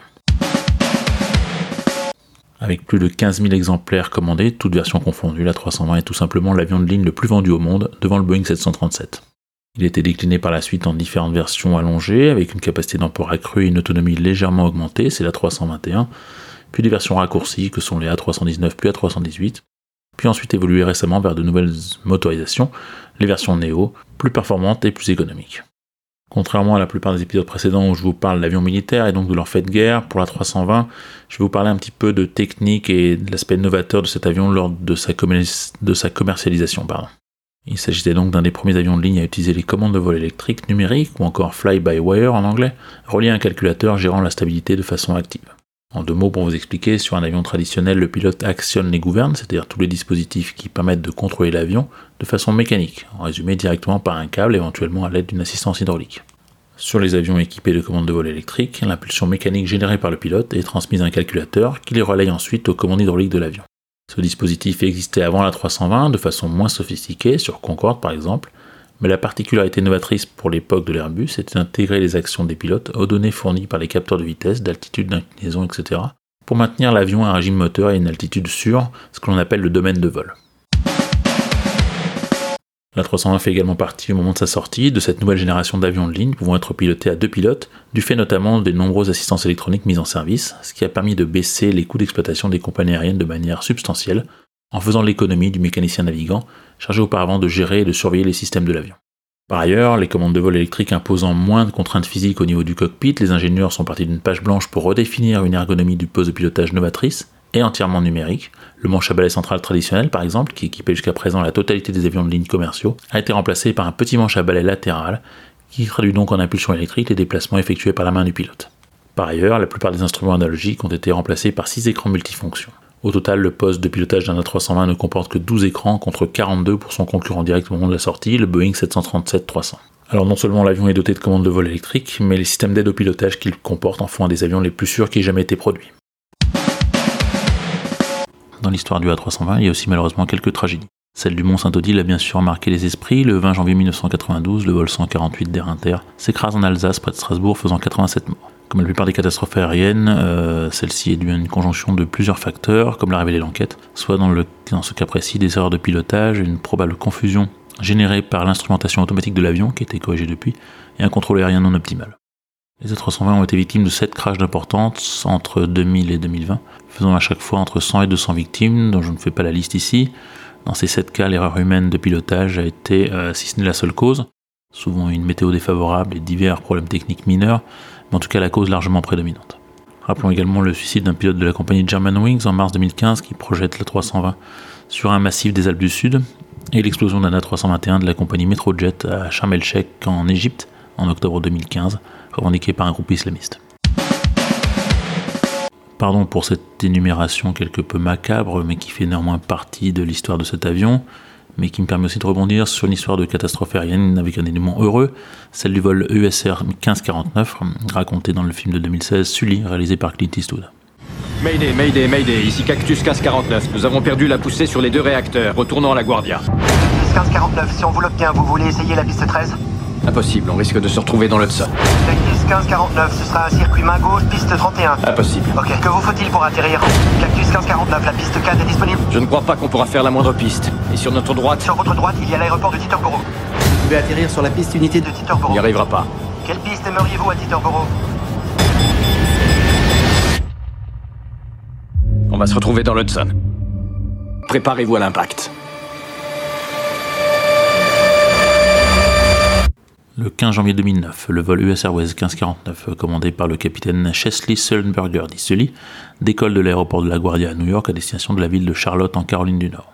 Avec plus de 15 000 exemplaires commandés, toutes versions confondues, la 320 est tout simplement l'avion de ligne le plus vendu au monde, devant le Boeing 737. Il a été décliné par la suite en différentes versions allongées, avec une capacité d'emport accrue et une autonomie légèrement augmentée, c'est la 321, puis des versions raccourcies que sont les A319 puis A318, puis ensuite évolué récemment vers de nouvelles motorisations, les versions Neo, plus performantes et plus économiques. Contrairement à la plupart des épisodes précédents où je vous parle d'avions militaires et donc de leur fait de guerre, pour la 320, je vais vous parler un petit peu de technique et de l'aspect novateur de cet avion lors de sa, de sa commercialisation. Il s'agissait donc d'un des premiers avions de ligne à utiliser les commandes de vol électriques numériques ou encore fly-by-wire en anglais, relié à un calculateur gérant la stabilité de façon active. En deux mots pour vous expliquer, sur un avion traditionnel, le pilote actionne les gouvernes, c'est-à-dire tous les dispositifs qui permettent de contrôler l'avion, de façon mécanique, en résumé directement par un câble, éventuellement à l'aide d'une assistance hydraulique. Sur les avions équipés de commandes de vol électriques, l'impulsion mécanique générée par le pilote est transmise à un calculateur qui les relaye ensuite aux commandes hydrauliques de l'avion. Ce dispositif existait avant la 320 de façon moins sophistiquée, sur Concorde par exemple, mais la particularité novatrice pour l'époque de l'Airbus était d'intégrer les actions des pilotes aux données fournies par les capteurs de vitesse, d'altitude, d'inclinaison, etc., pour maintenir l'avion à un régime moteur et une altitude sûre, ce que l'on appelle le domaine de vol. La 320 fait également partie au moment de sa sortie de cette nouvelle génération d'avions de ligne pouvant être pilotés à deux pilotes, du fait notamment des nombreuses assistances électroniques mises en service, ce qui a permis de baisser les coûts d'exploitation des compagnies aériennes de manière substantielle, en faisant l'économie du mécanicien navigant, chargé auparavant de gérer et de surveiller les systèmes de l'avion. Par ailleurs, les commandes de vol électriques imposant moins de contraintes physiques au niveau du cockpit, les ingénieurs sont partis d'une page blanche pour redéfinir une ergonomie du poste de pilotage novatrice et entièrement numérique. Le manche à balai central traditionnel, par exemple, qui équipait jusqu'à présent la totalité des avions de ligne commerciaux, a été remplacé par un petit manche à balai latéral qui traduit donc en impulsion électrique les déplacements effectués par la main du pilote. Par ailleurs, la plupart des instruments analogiques ont été remplacés par 6 écrans multifonctions. Au total, le poste de pilotage d'un A320 ne comporte que 12 écrans contre 42 pour son concurrent direct au moment de la sortie, le Boeing 737-300. Alors non seulement l'avion est doté de commandes de vol électriques, mais les systèmes d'aide au pilotage qu'il comporte en font un des avions les plus sûrs qui aient jamais été produits. Dans l'histoire du A320, il y a aussi malheureusement quelques tragédies. Celle du Mont Saint-Odile a bien sûr marqué les esprits. Le 20 janvier 1992, le vol 148 d'Air Inter s'écrase en Alsace près de Strasbourg, faisant 87 morts. Comme la plupart des catastrophes aériennes, euh, celle-ci est due à une conjonction de plusieurs facteurs, comme l'a révélé l'enquête, soit dans, le, dans ce cas précis des erreurs de pilotage, une probable confusion générée par l'instrumentation automatique de l'avion, qui a été corrigée depuis, et un contrôle aérien non optimal. Les A320 ont été victimes de 7 crashs d'importance entre 2000 et 2020, faisant à chaque fois entre 100 et 200 victimes, dont je ne fais pas la liste ici. Dans ces 7 cas, l'erreur humaine de pilotage a été, euh, si ce n'est la seule cause, souvent une météo défavorable et divers problèmes techniques mineurs, en tout cas la cause largement prédominante. Rappelons également le suicide d'un pilote de la compagnie Germanwings en mars 2015 qui projette la 320 sur un massif des Alpes du Sud, et l'explosion d'un A321 de la compagnie Metrojet à Sharm el-Sheikh en Égypte en octobre 2015, revendiquée par un groupe islamiste. Pardon pour cette énumération quelque peu macabre, mais qui fait néanmoins partie de l'histoire de cet avion mais qui me permet aussi de rebondir sur une histoire de catastrophe aérienne avec un élément heureux, celle du vol ESR 1549, racontée dans le film de 2016 Sully, réalisé par Clint Eastwood. Mayday, Mayday, Mayday, ici Cactus 1549. Nous avons perdu la poussée sur les deux réacteurs. Retournons à la Guardia. Cactus 1549, si on vous l'obtient, vous voulez essayer la piste 13 Impossible, on risque de se retrouver dans l'Hudson. Cactus 1549, ce sera un circuit main gauche, piste 31. Impossible. Ok, que vous faut-il pour atterrir Cactus 1549, la piste 4 est disponible Je ne crois pas qu'on pourra faire la moindre piste. Et sur notre droite Sur votre droite, il y a l'aéroport de Titerboro. Vous pouvez atterrir sur la piste unité de Titerboro. On n'y arrivera pas. Quelle piste aimeriez-vous à Titerboro On va se retrouver dans l'Hudson. Préparez-vous à l'impact. Le 15 janvier 2009, le vol US Airways 1549, commandé par le capitaine Chesley Sullenberger d'Isuli, décolle de l'aéroport de LaGuardia à New York à destination de la ville de Charlotte en Caroline du Nord.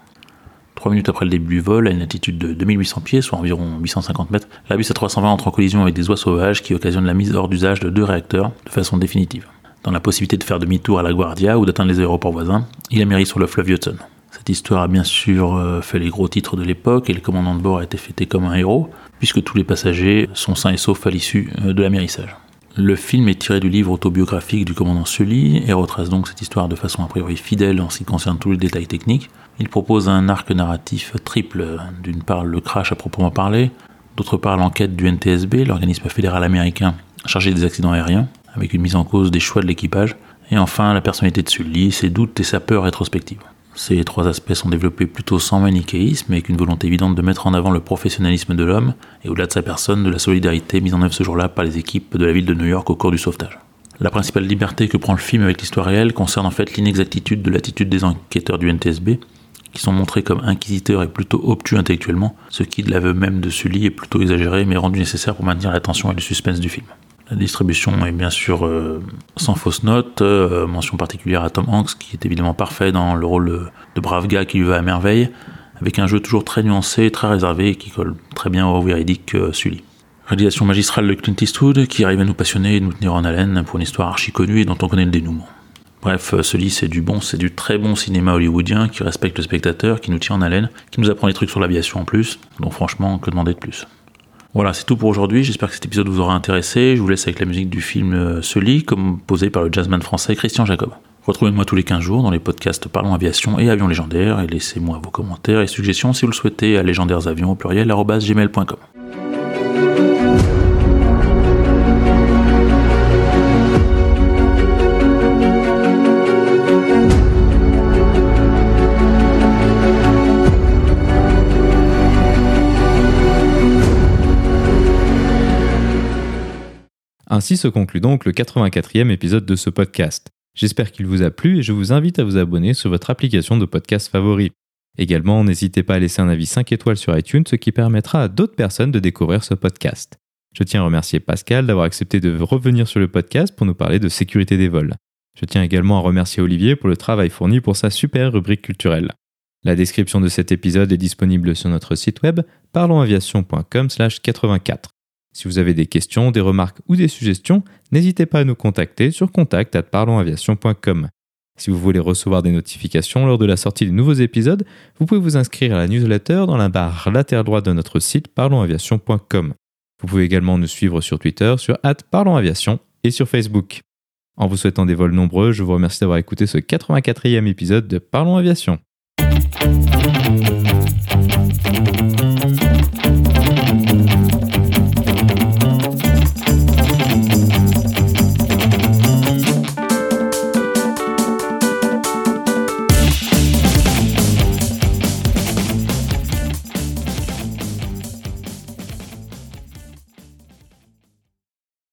3 minutes après le début du vol, à une altitude de 2800 pieds, soit environ 850 mètres, l'Airbus A320 entre en collision avec des oies sauvages qui occasionnent la mise hors d'usage de deux réacteurs de façon définitive. Dans la possibilité de faire demi-tour à la Guardia ou d'atteindre les aéroports voisins, il amérit sur le fleuve Hudson. Cette histoire a bien sûr euh, fait les gros titres de l'époque et le commandant de bord a été fêté comme un héros, puisque tous les passagers sont sains et saufs à l'issue euh, de l'amérissage. Le film est tiré du livre autobiographique du commandant Sully et retrace donc cette histoire de façon a priori fidèle en ce qui concerne tous les détails techniques. Il propose un arc narratif triple, d'une part le crash à proprement parler, d'autre part l'enquête du NTSB, l'organisme fédéral américain chargé des accidents aériens, avec une mise en cause des choix de l'équipage, et enfin la personnalité de Sully, ses doutes et sa peur rétrospective. Ces trois aspects sont développés plutôt sans manichéisme, avec une volonté évidente de mettre en avant le professionnalisme de l'homme, et au-delà de sa personne, de la solidarité mise en œuvre ce jour-là par les équipes de la ville de New York au cours du sauvetage. La principale liberté que prend le film avec l'histoire réelle concerne en fait l'inexactitude de l'attitude des enquêteurs du NTSB, qui sont montrés comme inquisiteurs et plutôt obtus intellectuellement, ce qui, de l'aveu même de Sully, est plutôt exagéré mais rendu nécessaire pour maintenir l'attention et le suspense du film. La distribution est bien sûr euh, sans fausse note, euh, mention particulière à Tom Hanks qui est évidemment parfait dans le rôle de brave gars qui lui va à merveille, avec un jeu toujours très nuancé, très réservé et qui colle très bien au véridique euh, Sully. Réalisation magistrale de Clint Eastwood qui arrive à nous passionner et nous tenir en haleine pour une histoire archi connue et dont on connaît le dénouement. Bref, Sully c'est du bon, c'est du très bon cinéma hollywoodien qui respecte le spectateur, qui nous tient en haleine, qui nous apprend des trucs sur l'aviation en plus, donc franchement, que demander de plus? Voilà, c'est tout pour aujourd'hui. J'espère que cet épisode vous aura intéressé. Je vous laisse avec la musique du film euh, Sully, composé par le jazzman français Christian Jacob. Retrouvez-moi tous les 15 jours dans les podcasts Parlons Aviation et Avions Légendaires et laissez-moi vos commentaires et suggestions si vous le souhaitez à légendairesavions au pluriel. Ainsi se conclut donc le 84e épisode de ce podcast. J'espère qu'il vous a plu et je vous invite à vous abonner sur votre application de podcast favori. Également, n'hésitez pas à laisser un avis 5 étoiles sur iTunes, ce qui permettra à d'autres personnes de découvrir ce podcast. Je tiens à remercier Pascal d'avoir accepté de revenir sur le podcast pour nous parler de sécurité des vols. Je tiens également à remercier Olivier pour le travail fourni pour sa super rubrique culturelle. La description de cet épisode est disponible sur notre site web parlonsaviation.com/84. Si vous avez des questions, des remarques ou des suggestions, n'hésitez pas à nous contacter sur contact@parlonsaviation.com. Si vous voulez recevoir des notifications lors de la sortie de nouveaux épisodes, vous pouvez vous inscrire à la newsletter dans la barre latérale droite de notre site parlonsaviation.com. Vous pouvez également nous suivre sur Twitter sur @parlonsaviation et sur Facebook. En vous souhaitant des vols nombreux, je vous remercie d'avoir écouté ce 84e épisode de Parlons Aviation.